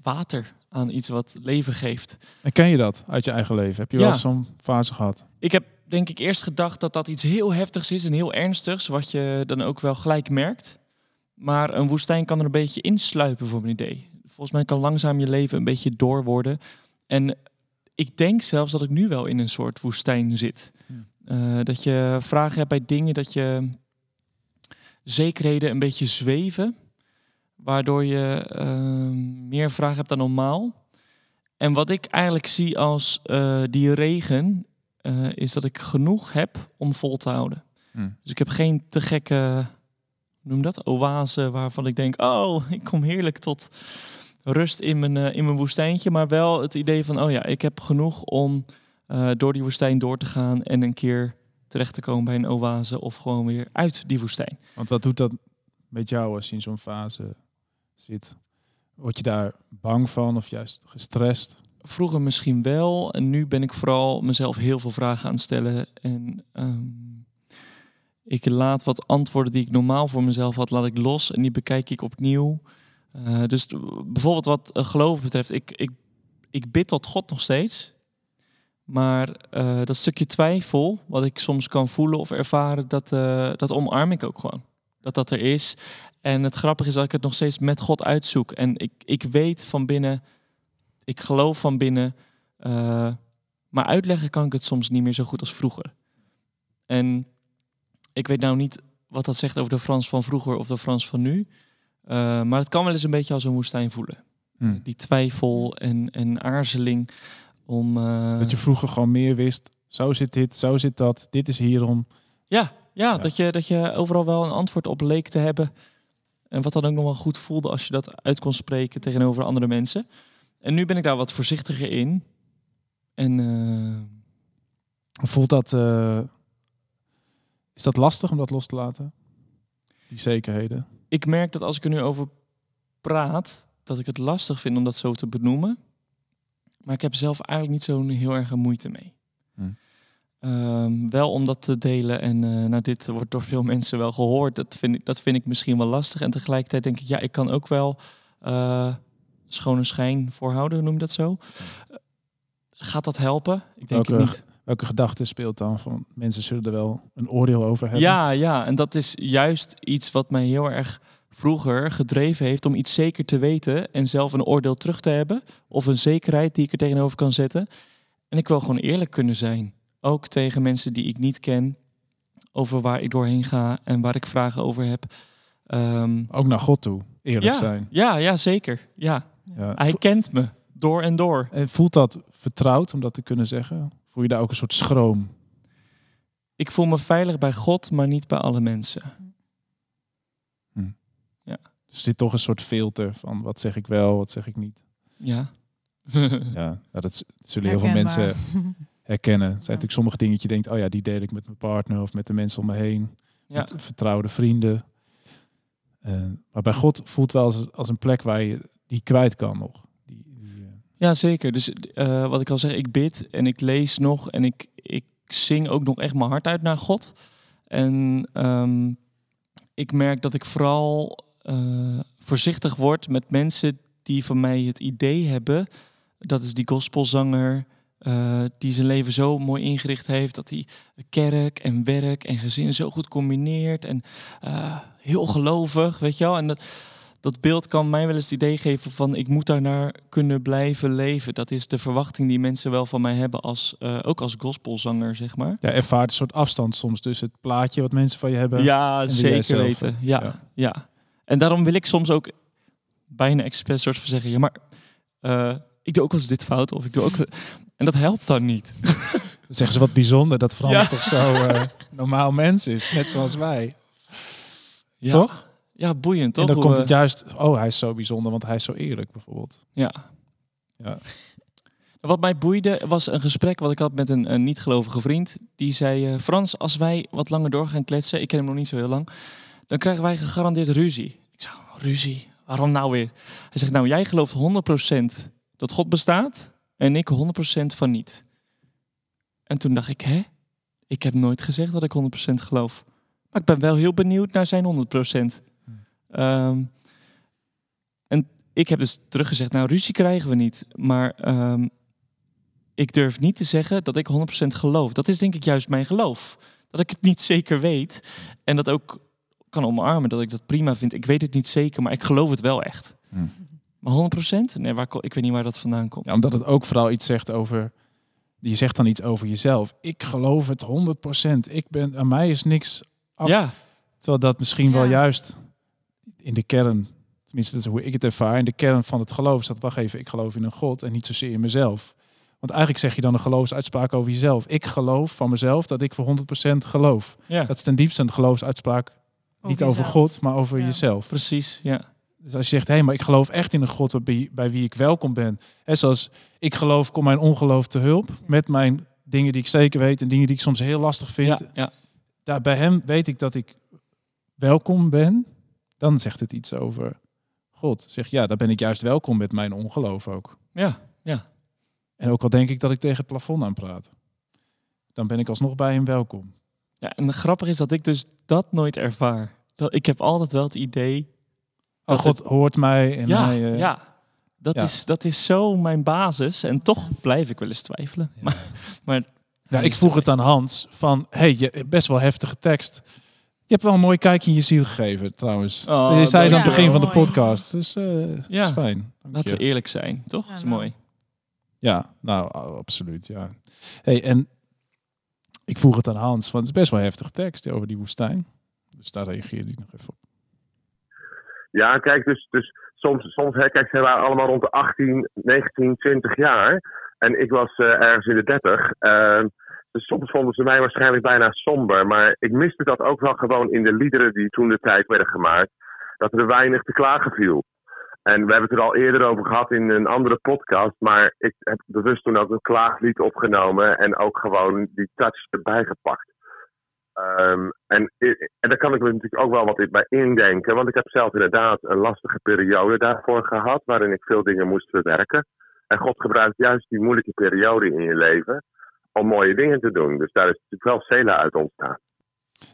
water, aan iets wat leven geeft. Herken je dat uit je eigen leven? Heb je wel Ja. eens zo'n fase gehad? Ik heb denk ik eerst gedacht dat dat iets heel heftigs is en heel ernstigs, wat je dan ook wel gelijk merkt. Maar een woestijn kan er een beetje insluipen voor mijn idee. Volgens mij kan langzaam je leven een beetje door worden. En ik denk zelfs dat ik nu wel in een soort woestijn zit. Eh, dat je vragen hebt bij dingen, dat je zekerheden een beetje zweven. Waardoor je eh, meer vragen hebt dan normaal. En wat ik eigenlijk zie als eh, die regen, eh, is dat ik genoeg heb om vol te houden. Hmm. Dus ik heb geen te gekke, noem dat, oase waarvan ik denk, oh, ik kom heerlijk tot rust in mijn, in mijn woestijntje. Maar wel het idee van, oh ja, ik heb genoeg om eh, door die woestijn door te gaan en een keer terecht te komen bij een oase of gewoon weer uit die woestijn. Want wat doet dat met jou als je in zo'n fase zit? Word je daar bang van of juist gestrest? Vroeger misschien wel. En nu ben ik vooral mezelf heel veel vragen aan het stellen. En ehm, ik laat wat antwoorden die ik normaal voor mezelf had, laat ik los. En die bekijk ik opnieuw. Eh, dus bijvoorbeeld wat eh, geloof betreft. Ik, ik, ik bid tot God nog steeds. Maar eh, dat stukje twijfel, wat ik soms kan voelen of ervaren, dat, eh, dat omarm ik ook gewoon. Dat dat er is. En het grappige is dat ik het nog steeds met God uitzoek. En ik, ik weet van binnen, ik geloof van binnen. eh, maar uitleggen kan ik het soms niet meer zo goed als vroeger. En ik weet nou niet wat dat zegt over de Frans van vroeger of de Frans van nu. Maar het kan wel eens een beetje als een woestijn voelen. Hm. Die twijfel en, en aarzeling om... eh, Dat je vroeger gewoon meer wist. Zo zit dit, zo zit dat. Dit is hierom. Ja, ja, Ja. Dat, je, dat je overal wel een antwoord op leek te hebben. En wat dan ook nog wel goed voelde als je dat uit kon spreken tegenover andere mensen. En nu ben ik daar wat voorzichtiger in. En eh, Voelt dat... eh, is dat lastig om dat los te laten? Die zekerheden. ik merk dat als ik er nu over praat, dat ik het lastig vind om dat zo te benoemen. Maar ik heb zelf eigenlijk niet zo'n heel erg moeite mee. Hm. Ehm, wel om dat te delen en eh, nou, dit wordt door veel mensen wel gehoord. Dat vind, ik, dat vind ik misschien wel lastig. En tegelijkertijd denk ik, ja, ik kan ook wel eh, schone schijn voorhouden, noem je dat zo? Eh, gaat dat helpen? Ik denk Welke- het niet. Welke gedachte speelt dan van mensen zullen er wel een oordeel over hebben? Ja, ja, en dat is juist iets wat mij heel erg vroeger gedreven heeft om iets zeker te weten en zelf een oordeel terug te hebben of een zekerheid die ik er tegenover kan zetten. En ik wil gewoon eerlijk kunnen zijn, ook tegen mensen die ik niet ken, over waar ik doorheen ga en waar ik vragen over heb. Ehm, Ook naar God toe, eerlijk ja, zijn. ja, ja, zeker. Ja, Ja. hij kent me door en door. En voelt dat vertrouwd om dat te kunnen zeggen? Voel je daar ook een soort schroom? Ik voel me veilig bij God, maar niet bij alle mensen. Er zit toch een soort filter van wat zeg ik wel, wat zeg ik niet. Ja. (laughs) Ja, nou, dat zullen heel veel mensen (laughs) herkennen. Er zijn natuurlijk sommige dingen dat je denkt, oh ja, die deel ik met mijn partner of met de mensen om me heen. Ja. Met vertrouwde vrienden. Eh, maar bij God voelt wel als, als een plek waar je die kwijt kan nog. Die, die, eh, Ja, zeker. Dus eh, wat ik al zeg, ik bid en ik lees nog en ik, ik zing ook nog echt mijn hart uit naar God. En ehm, ik merk dat ik vooral eh, voorzichtig word met mensen die van mij het idee hebben. Dat is die gospelzanger eh, die zijn leven zo mooi ingericht heeft. Dat hij kerk en werk en gezin zo goed combineert. En eh, heel gelovig, weet je wel. En dat, dat beeld kan mij wel eens het idee geven van ik moet daarnaar kunnen blijven leven. Dat is de verwachting die mensen wel van mij hebben, als, ook als gospelzanger, zeg maar. ja, ervaart een soort afstand soms tussen het plaatje wat mensen van je hebben. Ja, jij zeker weten. Ja, ja. ja. En daarom wil ik soms ook bijna expres soort van zeggen, ja, maar eh, ik doe ook wel eens dit fout of ik doe ook. En dat helpt dan niet. (laughs) Zeggen ze wat bijzonder dat Frans Ja. toch zo eh, normaal mens is, net zoals wij. Ja. Toch? Ja, boeiend toch? en dan komt het eh, juist, oh hij is zo bijzonder, want hij is zo eerlijk bijvoorbeeld. Ja. Ja. Wat mij boeide was een gesprek wat ik had met een, een niet-gelovige vriend. Die zei, eh, Frans, als wij wat langer door gaan kletsen, ik ken hem nog niet zo heel lang, dan krijgen wij gegarandeerd ruzie. Ik zei, ruzie? Waarom nou weer? Hij zegt, nou jij gelooft 100% dat God bestaat en ik 100% van niet. En toen dacht ik, hè? Ik heb nooit gezegd dat ik 100% geloof. Maar ik ben wel heel benieuwd naar zijn 100%. Ehm, en ik heb dus teruggezegd, nou ruzie krijgen we niet. Maar ehm, ik durf niet te zeggen dat ik 100% geloof. Dat is denk ik juist mijn geloof. Dat ik het niet zeker weet. En dat ook kan omarmen, dat ik dat prima vind. Ik weet het niet zeker, maar ik geloof het wel echt. Hm. Maar 100%? Nee, waar, ik weet niet waar dat vandaan komt. Ja, omdat het ook vooral iets zegt over, je zegt dan iets over jezelf. Ik geloof het 100%. Ik ben, aan mij is niks af. ja, Terwijl dat misschien wel juist in de kern, tenminste dat is hoe ik het ervaar, in de kern van het geloof is dat, wacht even, ik geloof in een God en niet zozeer in mezelf. Want eigenlijk zeg je dan een geloofsuitspraak over jezelf. Ik geloof van mezelf dat ik voor 100% geloof. ja. Dat is ten diepste een geloofsuitspraak, niet over jezelf. God, maar over Ja. jezelf. precies. Ja. Dus als je zegt, hé, hey, maar ik geloof echt in een God bij, bij wie ik welkom ben. Hè, zoals ik geloof, kom mijn ongeloof te hulp. Met mijn dingen die ik zeker weet en dingen die ik soms heel lastig vind. Ja, ja. Daar, bij hem weet ik dat ik welkom ben. Dan zegt het iets over God. Zeg ja, daar ben ik juist welkom met mijn ongeloof ook. Ja, ja. En ook al denk ik dat ik tegen het plafond aan praat, dan ben ik alsnog bij hem welkom. Ja. En grappig is dat ik dus dat nooit ervaar. Dat, ik heb altijd wel het idee... Oh, Dat God hoort mij en ja, mij... eh, ja. Dat, ja. Is, dat is zo mijn basis. En toch blijf ik wel eens twijfelen. (laughs) Maar, maar Ja, ik vroeg het aan Hans van, hey, je, best wel heftige tekst. Je hebt wel een mooi kijkje in je ziel gegeven, trouwens. Oh, je zei het aan het begin van de podcast. Dus eh Ja. is fijn. Dank laten je. we eerlijk zijn, toch? Ja, is nou. mooi. Ja, nou, absoluut, ja. Hey, en ik vroeg het aan Hans, want het is best wel heftige tekst over die woestijn. Dus daar reageerde hij nog even op. Ja, kijk, dus, dus soms, soms hè, kijk, ze waren allemaal rond de 18, 19, 20 jaar. En ik was eh, ergens in de 30. Ehm, dus soms vonden ze mij waarschijnlijk bijna somber. Maar ik miste dat ook wel gewoon in de liederen die toen de tijd werden gemaakt. Dat er weinig te klagen viel. En we hebben het er al eerder over gehad in een andere podcast. Maar ik heb bewust toen ook een klaaglied opgenomen. En ook gewoon die touch erbij gepakt. Ehm, en, en daar kan ik me natuurlijk ook wel wat bij indenken. Want ik heb zelf inderdaad een lastige periode daarvoor gehad. Waarin ik veel dingen moest verwerken. En God gebruikt juist die moeilijke periode in je leven. Om mooie dingen te doen. Dus daar is natuurlijk wel Sela uit ontstaan.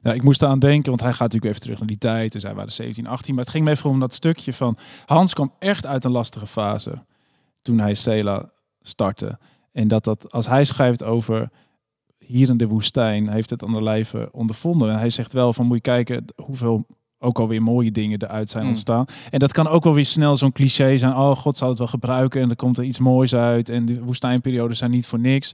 Ja, ik moest eraan denken, want hij gaat natuurlijk even terug naar die tijd. Dus hij waren 17, 18. Maar het ging me even om dat stukje van... Hans kwam echt uit een lastige fase toen hij Sela startte. En dat dat, als hij schrijft over hier in de woestijn, heeft het aan de lijve ondervonden. En hij zegt wel van, moet je kijken hoeveel ook alweer mooie dingen eruit zijn Mm. ontstaan. En dat kan ook wel weer snel zo'n cliché zijn. Oh, God zal het wel gebruiken en er komt er iets moois uit. En de woestijnperioden zijn niet voor niks.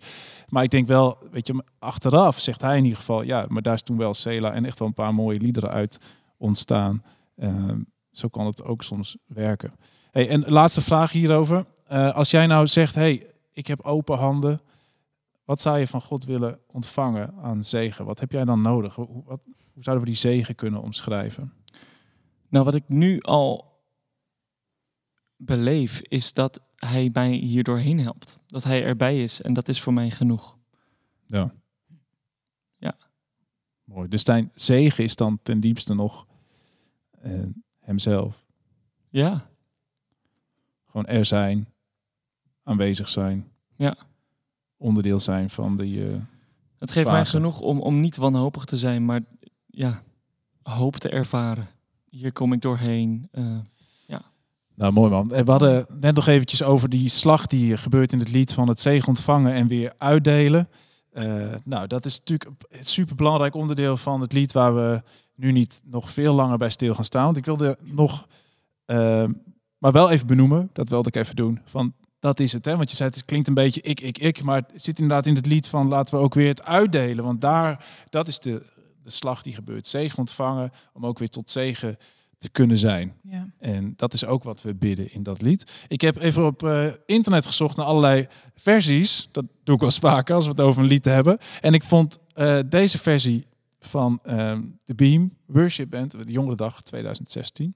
Maar ik denk wel, weet je, achteraf zegt hij in ieder geval, ja, maar daar is toen wel Sela en echt wel een paar mooie liederen uit ontstaan. Ehm, zo kan het ook soms werken. Hey, en laatste vraag hierover. Eh, als jij nou zegt, hey, ik heb open handen. Wat zou je van God willen ontvangen aan zegen? Wat heb jij dan nodig? Hoe, wat, hoe zouden we die zegen kunnen omschrijven? Nou, wat ik nu al beleef, is dat hij mij hier doorheen helpt. Dat hij erbij is en dat is voor mij genoeg. Ja. Ja. Mooi. Dus zijn zegen is dan ten diepste nog eh, hemzelf. Ja, Gewoon er zijn, aanwezig zijn. Ja. Onderdeel zijn van die... eh, het geeft mij genoeg om, om niet wanhopig te zijn, maar ja, hoop te ervaren. Hier kom ik doorheen. eh, Nou, mooi man. We hadden net nog eventjes over die slag die gebeurt in het lied van het zegen ontvangen en weer uitdelen. Eh, nou, dat is natuurlijk het superbelangrijk onderdeel van het lied waar we nu niet nog veel langer bij stil gaan staan. Want ik wilde nog, eh, maar wel even benoemen, dat wilde ik even doen, van dat is het. Hè? Want je zei het klinkt een beetje ik, ik, ik, maar het zit inderdaad in het lied van laten we ook weer het uitdelen. Want daar, dat is de, de slag die gebeurt. Zegen ontvangen, om ook weer tot zegen te kunnen zijn. Ja. En dat is ook wat we bidden in dat lied. Ik heb even op eh, internet gezocht naar allerlei versies. Dat doe ik wel eens vaker als we het over een lied hebben. En ik vond eh, deze versie van ehm The Beam, Worship Band, de Jongerendag 2016.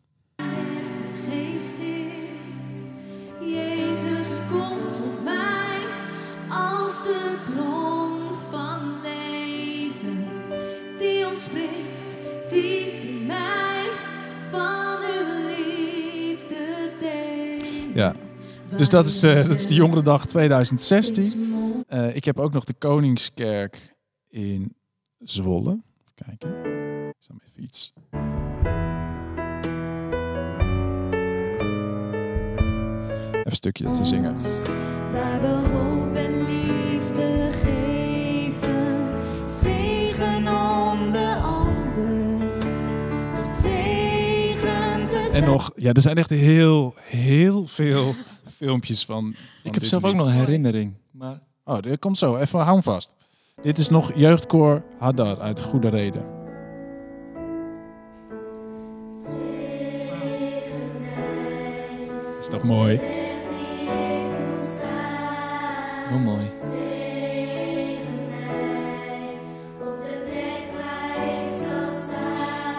Ja. Dus dat is, eh, dat is de Jongerendag 2016. Eh, ik heb ook nog de Koningskerk in Zwolle. Kijken. Ik even iets. Even een stukje dat zingen. Waar we hoop en liefde geven, En nog, ja, er zijn echt heel, heel veel (laughs) filmpjes van. van ik heb zelf ook nog een herinnering. Maar Oh, dit komt zo. Even hou hem vast. Dit is nog jeugdkoor Hadar uit Goede Reden. Is toch mooi? heel mooi.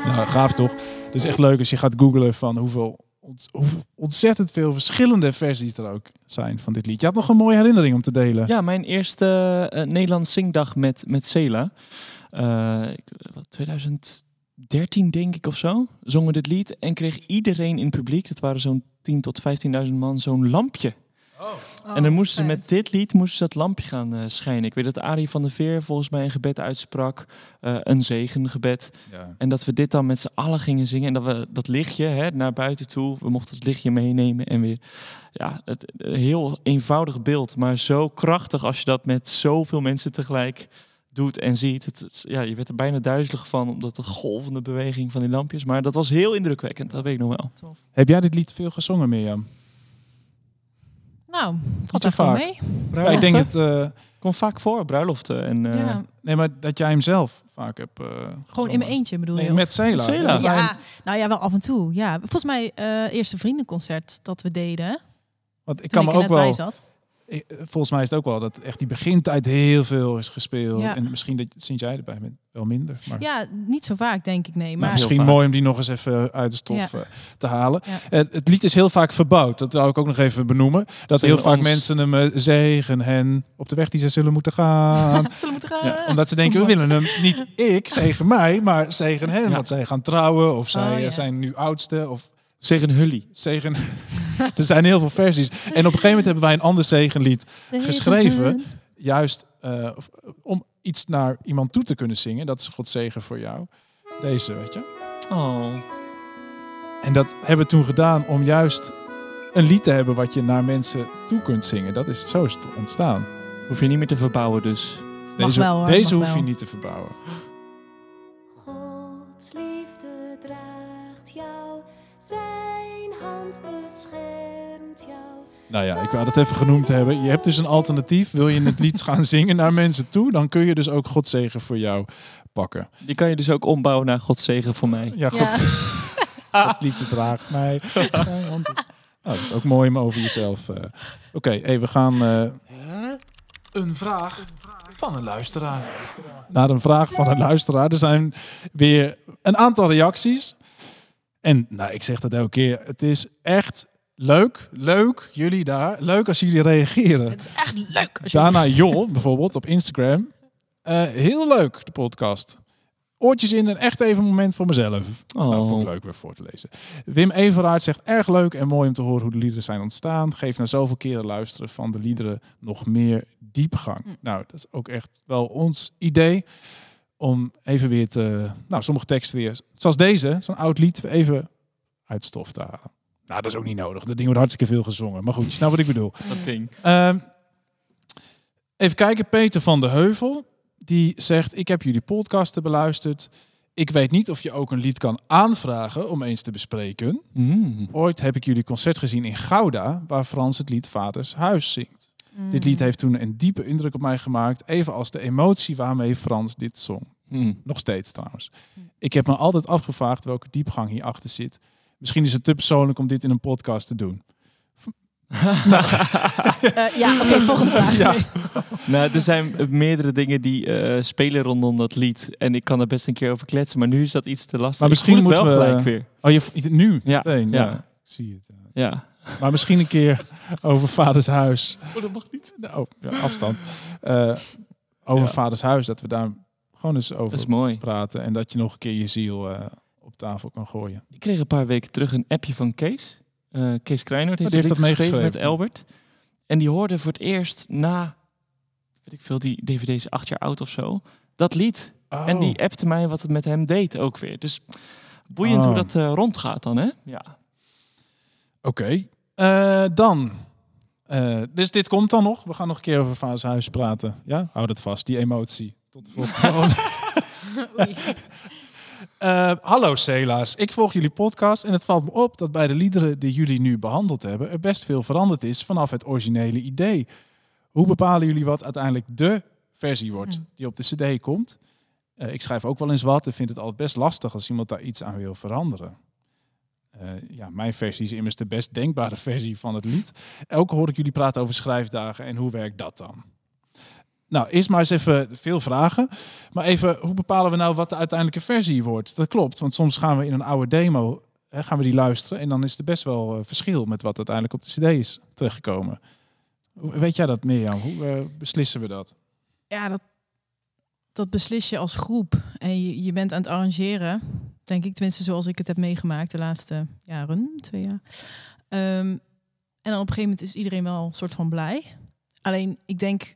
Nou, gaaf toch? Is echt leuk als je gaat googlen van hoeveel, ont- hoeveel ontzettend veel verschillende versies er ook zijn van dit lied. Je had nog een mooie herinnering om te delen. Ja, mijn eerste eh, Nederlands zingdag met, met Sela. Eh, ik- wat, 2010 13, denk ik of zo, zongen dit lied en kreeg iedereen in het publiek, dat waren zo'n 10 tot 15.000 man, zo'n lampje. En dan moesten ze vet. met dit lied moesten ze dat lampje gaan eh, schijnen. Ik weet dat Arie van der Veer volgens mij een gebed uitsprak, eh, een zegengebed. Ja. En dat we dit dan met z'n allen gingen zingen. En dat we dat lichtje hè, naar buiten toe, we mochten het lichtje meenemen. En weer, ja, het, een heel eenvoudig beeld. Maar zo krachtig als je dat met zoveel mensen tegelijk doet en ziet. Het, ja, je werd er bijna duizelig van, omdat de golvende beweging van die lampjes. Maar dat was heel indrukwekkend, dat weet ik nog wel. Tof. Heb jij dit lied veel gezongen, Mirjam? Nou, valt echt wel vaak. mee. Ja, ik denk het... eh, Komt vaak voor, bruiloften. En, eh, ja, nee, maar dat jij hem zelf vaak hebt eh, gewoon in mijn eentje bedoel Nee, je? met Cela. Met Cela. Ja, Ja, nou ja, wel af en toe. Ja, volgens mij eh eerste vriendenconcert dat we deden. Want ik Toen kan ik me er ook net bij wel... ik- eh, volgens mij is het ook wel dat echt die begintijd heel veel is gespeeld. Ja. En misschien dat sinds jij erbij bent wel minder. Maar Ja, niet zo vaak denk ik, nee. maar Maar misschien vaak. mooi om die nog eens even uit de stof Ja. eh, te halen. Ja. Eh, het lied is heel vaak verbouwd. Dat wil ik ook nog even benoemen. Dat Zullen heel vaak ons- mensen hem eh, zegen hen op de weg die ze zullen moeten gaan. (laughs) Zullen moeten gaan? Ja, Omdat ze denken, we willen hem niet ik, zegen mij, maar zegen hen. Ja. Want zij gaan trouwen of zij Oh, eh, ja. zijn nu oudste. Of Zeg een hully. zegen. (laughs) er zijn heel veel versies. En op een gegeven moment hebben wij een ander zegenlied Zegen geschreven. juist eh, of- om iets naar iemand toe te kunnen zingen. Dat is God zegen voor jou. Deze, weet je. Oh. En dat hebben we toen gedaan om juist een lied te hebben wat je naar mensen toe kunt zingen. Dat is, zo is het ontstaan. Hoef je niet meer te verbouwen dus. Mag Deze, wel, hoor, deze hoef je niet te verbouwen. Nou ja, ik wou dat even genoemd hebben. Je hebt dus een alternatief. Wil je het lied gaan zingen naar mensen toe, dan kun je dus ook God zegen voor jou pakken. Die kan je dus ook ombouwen naar Gods zegen voor mij. Ja, God, (laughs) Gods liefde draagt mij. Nou, dat is ook mooi om over jezelf. eh. Oké, hey, we gaan. eh, een vraag van een luisteraar. Naar een vraag van een luisteraar. Er zijn weer een aantal reacties. En nou, ik zeg dat elke keer. Het is echt leuk. Leuk, jullie daar. Leuk als jullie reageren. Het is echt leuk. Als je Daarna Jol, bijvoorbeeld, op Instagram. Eh, heel leuk, de podcast. Oortjes in en echt even een moment voor mezelf. Oh. Nou, vond ik leuk weer voor te lezen. Wim Everaard zegt, erg leuk en mooi om te horen hoe de liederen zijn ontstaan. Geef na zoveel keren luisteren van de liederen nog meer diepgang. Hm. Nou, dat is ook echt wel ons idee. Om even weer te... Nou, sommige teksten weer... Zoals deze, zo'n oud lied, even uit stof te halen. Nou, dat is ook niet nodig. Dat ding wordt hartstikke veel gezongen. Maar goed, je snapt wat ik bedoel. Dat ding. Ehm, even kijken, Peter van de Heuvel. Die zegt, ik heb jullie podcasten beluisterd. Ik weet niet of je ook een lied kan aanvragen om eens te bespreken. Mm. Ooit heb ik jullie concert gezien in Gouda, waar Frans het lied Vaders Huis zingt. Mm. Dit lied heeft toen een diepe indruk op mij gemaakt, even als de emotie waarmee Frans dit zong. Mm. Nog steeds trouwens. Ik heb me altijd afgevraagd welke diepgang hierachter zit. Misschien is het te persoonlijk om dit in een podcast te doen. (laughs) Eh, ja, oké, volgende vraag. Ja. Nou, er zijn meerdere dingen die eh, spelen rondom dat lied. En ik kan er best een keer over kletsen, maar nu is dat iets te lastig. Maar Ik misschien voel het wel moeten we- gelijk weer. Oh, je, nu? Ja, Meteen, ja. zie het. ja. Ja. Maar misschien een keer over vaders huis. Oh, dat mag niet. Nou, ja, afstand. Eh, over Ja. vaders huis, dat we daar gewoon eens Dat over is mooi. praten. En dat je nog een keer je ziel eh, op tafel kan gooien. Ik kreeg een paar weken terug een appje van Kees. Eh, Kees Krijnoord heeft, Oh, het heeft dat met Albert. En die hoorde voor het eerst na, weet ik veel, die DVD is acht jaar oud of zo, dat lied. Oh. En die appte mij wat het met hem deed ook weer. Dus boeiend Oh. hoe dat eh, rondgaat dan, hè? Ja. Oké. Eh, dan. Dus dit komt dan nog. We gaan nog een keer over vaders huis praten. Ja, hou dat vast, die emotie. Tot de volgende. (laughs) (laughs) Eh, hallo Cela's, ik volg jullie podcast en het valt me op dat bij de liederen die jullie nu behandeld hebben er best veel veranderd is vanaf het originele idee. Hoe bepalen jullie wat uiteindelijk de versie wordt Hm. die op de cd komt? Eh, ik schrijf ook wel eens wat en vind het altijd best lastig als iemand daar iets aan wil veranderen. Eh, ja, mijn versie is immers de best denkbare (laughs) versie van het lied. Elke hoor ik jullie praten over schrijfdagen en hoe werkt dat dan? Nou, eerst maar eens even veel vragen. Maar even, hoe bepalen we nou wat de uiteindelijke versie wordt? Dat klopt, want soms gaan we in een oude demo, hè, gaan we die luisteren en dan is er best wel eh, verschil met wat uiteindelijk op de cd is terechtgekomen. Weet jij dat, Mirjam? Hoe eh, beslissen we dat? Ja, dat dat beslis je als groep. En je, je bent aan het arrangeren, denk ik. Tenminste, zoals ik het heb meegemaakt de laatste jaren, twee jaar. Ehm, en dan op een gegeven moment is iedereen wel een soort van blij. Alleen, ik denk,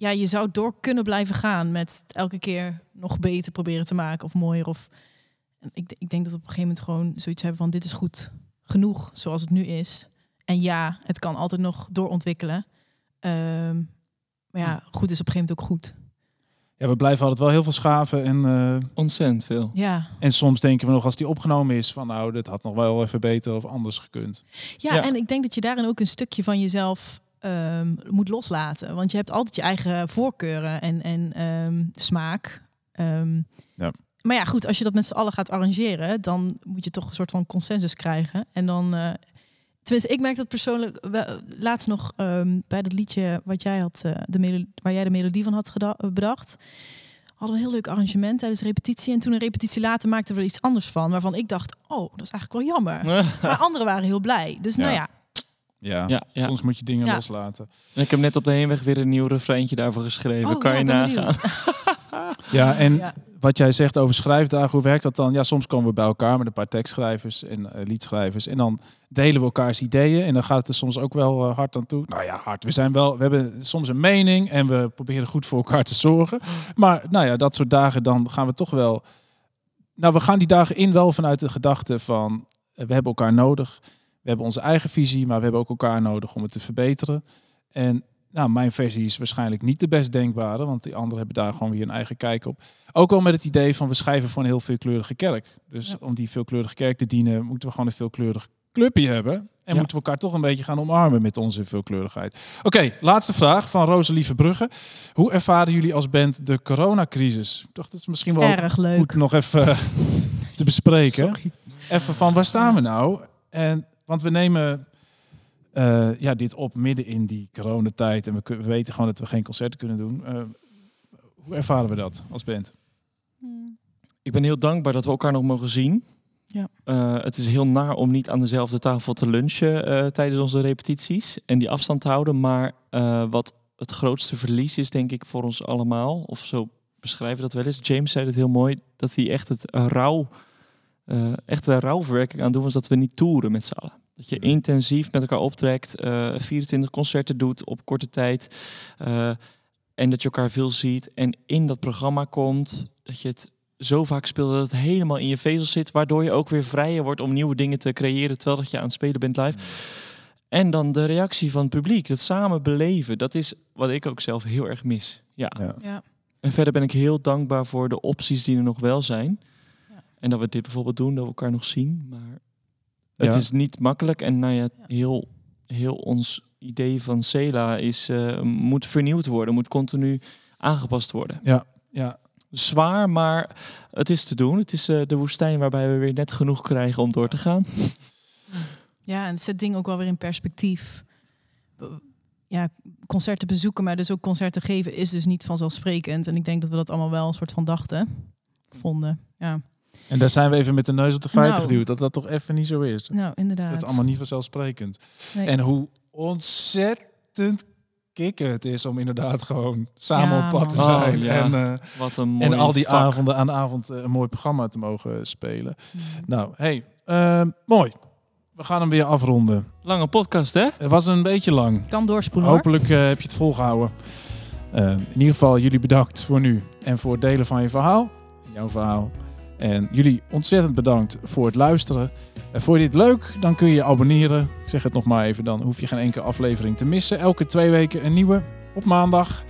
ja, je zou door kunnen blijven gaan met elke keer nog beter proberen te maken of mooier. Of, en ik, ik denk dat we op een gegeven moment gewoon zoiets hebben van dit is goed genoeg zoals het nu is. En ja, het kan altijd nog doorontwikkelen. Ehm, maar ja, goed is op een gegeven moment ook goed. Ja, we blijven altijd wel heel veel schaven. En, eh, Ontzettend veel. Ja, en soms denken we nog als die opgenomen is van nou, dit had nog wel even beter of anders gekund. Ja, Ja. en ik denk dat je daarin ook een stukje van jezelf ehm, moet loslaten. Want je hebt altijd je eigen voorkeuren en, en ehm, smaak. Ehm, Ja. Maar ja, goed, als je dat met z'n allen gaat arrangeren, dan moet je toch een soort van consensus krijgen. En dan, tenminste, ik merk dat persoonlijk wel, laatst nog bij dat liedje wat jij had, eh, de waar jij de melodie van had bedacht. Hadden we een heel leuk arrangement tijdens de repetitie. En toen een repetitie later maakten we er iets anders van. Waarvan ik dacht, oh, dat is eigenlijk wel jammer. (laughs) Maar anderen waren heel blij. Dus nou Ja. Ja, Ja, Ja, ja. soms moet je dingen Ja. loslaten. En ik heb net op de heenweg weer een nieuw refreintje daarvoor geschreven. Oh, kan ja, je nagaan. (laughs) Ja, en Ja. wat jij zegt over schrijfdagen, hoe werkt dat dan? Ja, soms komen we bij elkaar met een paar tekstschrijvers en eh, liedschrijvers. En dan delen we elkaars ideeën. En dan gaat het er soms ook wel eh, hard aan toe. Nou ja, hard. We, zijn wel, we hebben soms een mening en we proberen goed voor elkaar te zorgen. Maar nou ja, dat soort dagen, dan gaan we toch wel... Nou, we gaan die dagen in wel vanuit de gedachte van... eh, we hebben elkaar nodig. We hebben onze eigen visie, maar we hebben ook elkaar nodig om het te verbeteren. En nou, mijn versie is waarschijnlijk niet de best denkbare, want die anderen hebben daar gewoon weer een eigen kijk op. Ook wel met het idee van we schrijven voor een heel veelkleurige kerk. Dus Ja. om die veelkleurige kerk te dienen, moeten we gewoon een veelkleurig clubje hebben. En Ja. moeten we elkaar toch een beetje gaan omarmen met onze veelkleurigheid. Oké, laatste vraag van Rosalie Verbrugge. Hoe ervaren jullie als band de coronacrisis? Toch, dat is misschien wel erg leuk. goed nog even eh, te bespreken. (laughs) Sorry. Even van waar staan we nou? En, want we nemen eh, ja, dit op midden in die coronatijd. En we, weten gewoon dat we geen concerten kunnen doen. Eh, hoe ervaren we dat als band? Ik ben heel dankbaar dat we elkaar nog mogen zien. Ja. Eh, het is heel naar om niet aan dezelfde tafel te lunchen eh, tijdens onze repetities en die afstand te houden. Maar eh, wat het grootste verlies is, denk ik, voor ons allemaal, of zo beschrijven we dat wel eens. James zei het heel mooi, dat hij echt het rouw, eh, echt de rouwverwerking aan doen was dat we niet toeren met z'n allen. Dat je intensief met elkaar optrekt, eh 24 concerten doet op korte tijd. eh, en dat je elkaar veel ziet en in dat programma komt, dat je het zo vaak speelt dat het helemaal in je vezels zit, waardoor je ook weer vrijer wordt om nieuwe dingen te creëren terwijl dat je aan het spelen bent live. En dan de reactie van het publiek, dat samen beleven, dat is wat ik ook zelf heel erg mis. Ja. Ja. Ja. En verder ben ik heel dankbaar voor de opties die er nog wel zijn. Ja. En dat we dit bijvoorbeeld doen, dat we elkaar nog zien. Maar het Ja. is niet makkelijk. En nou ja, heel, heel ons idee van Cela is, eh, moet vernieuwd worden, moet continu aangepast worden. Ja, Zwaar, maar het is te doen. Het is eh, de woestijn waarbij we weer net genoeg krijgen om door te gaan. Ja, en het zet dingen ook wel weer in perspectief. Ja, concerten bezoeken, maar dus ook concerten geven is dus niet vanzelfsprekend. En ik denk dat we dat allemaal wel een soort van dachten, vonden. Ja, en daar zijn we even met de neus op de feiten Nou. geduwd. Dat dat toch even niet zo is. nou inderdaad. Dat is allemaal niet vanzelfsprekend. Nee. En hoe ontzettend kicken het is om inderdaad gewoon samen Ja, op pad te zijn. Oh, ja. En, eh, Wat een mooi en al die vak. avonden aan avond eh, een mooi programma te mogen spelen. Mhm. Nou, hey, eh, mooi. We gaan hem weer afronden. Lange podcast, hè? Het was een beetje lang. Kan doorspoelen hoor. Hopelijk eh, heb je het volgehouden. Eh, in ieder geval jullie bedankt voor nu en voor het delen van je verhaal. Jouw verhaal. En jullie ontzettend bedankt voor het luisteren. En vond je dit leuk? Dan kun je je abonneren. Ik zeg het nog maar even, dan hoef je geen enkele aflevering te missen. Elke twee weken een nieuwe. Op maandag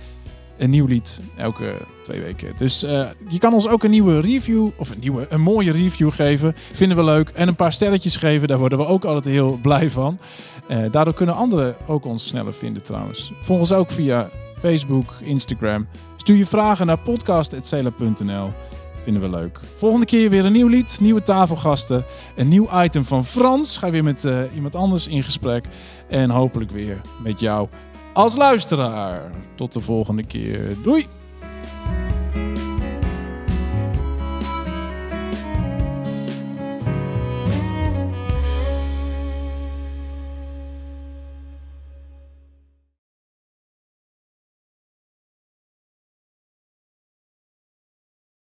een nieuw lied. Elke twee weken. Dus eh, je kan ons ook een nieuwe review, of een nieuwe, een mooie review geven. Vinden we leuk. En een paar sterretjes geven. Daar worden we ook altijd heel blij van. Eh, daardoor kunnen anderen ook ons sneller vinden trouwens. Volg ons ook via Facebook, Instagram. Stuur je vragen naar podcast.cela.nl. Vinden we leuk. Volgende keer weer een nieuw lied, nieuwe tafelgasten. Een nieuw item van Frans. Ga weer met eh, iemand anders in gesprek. En hopelijk weer met jou als luisteraar. Tot de volgende keer. Doei!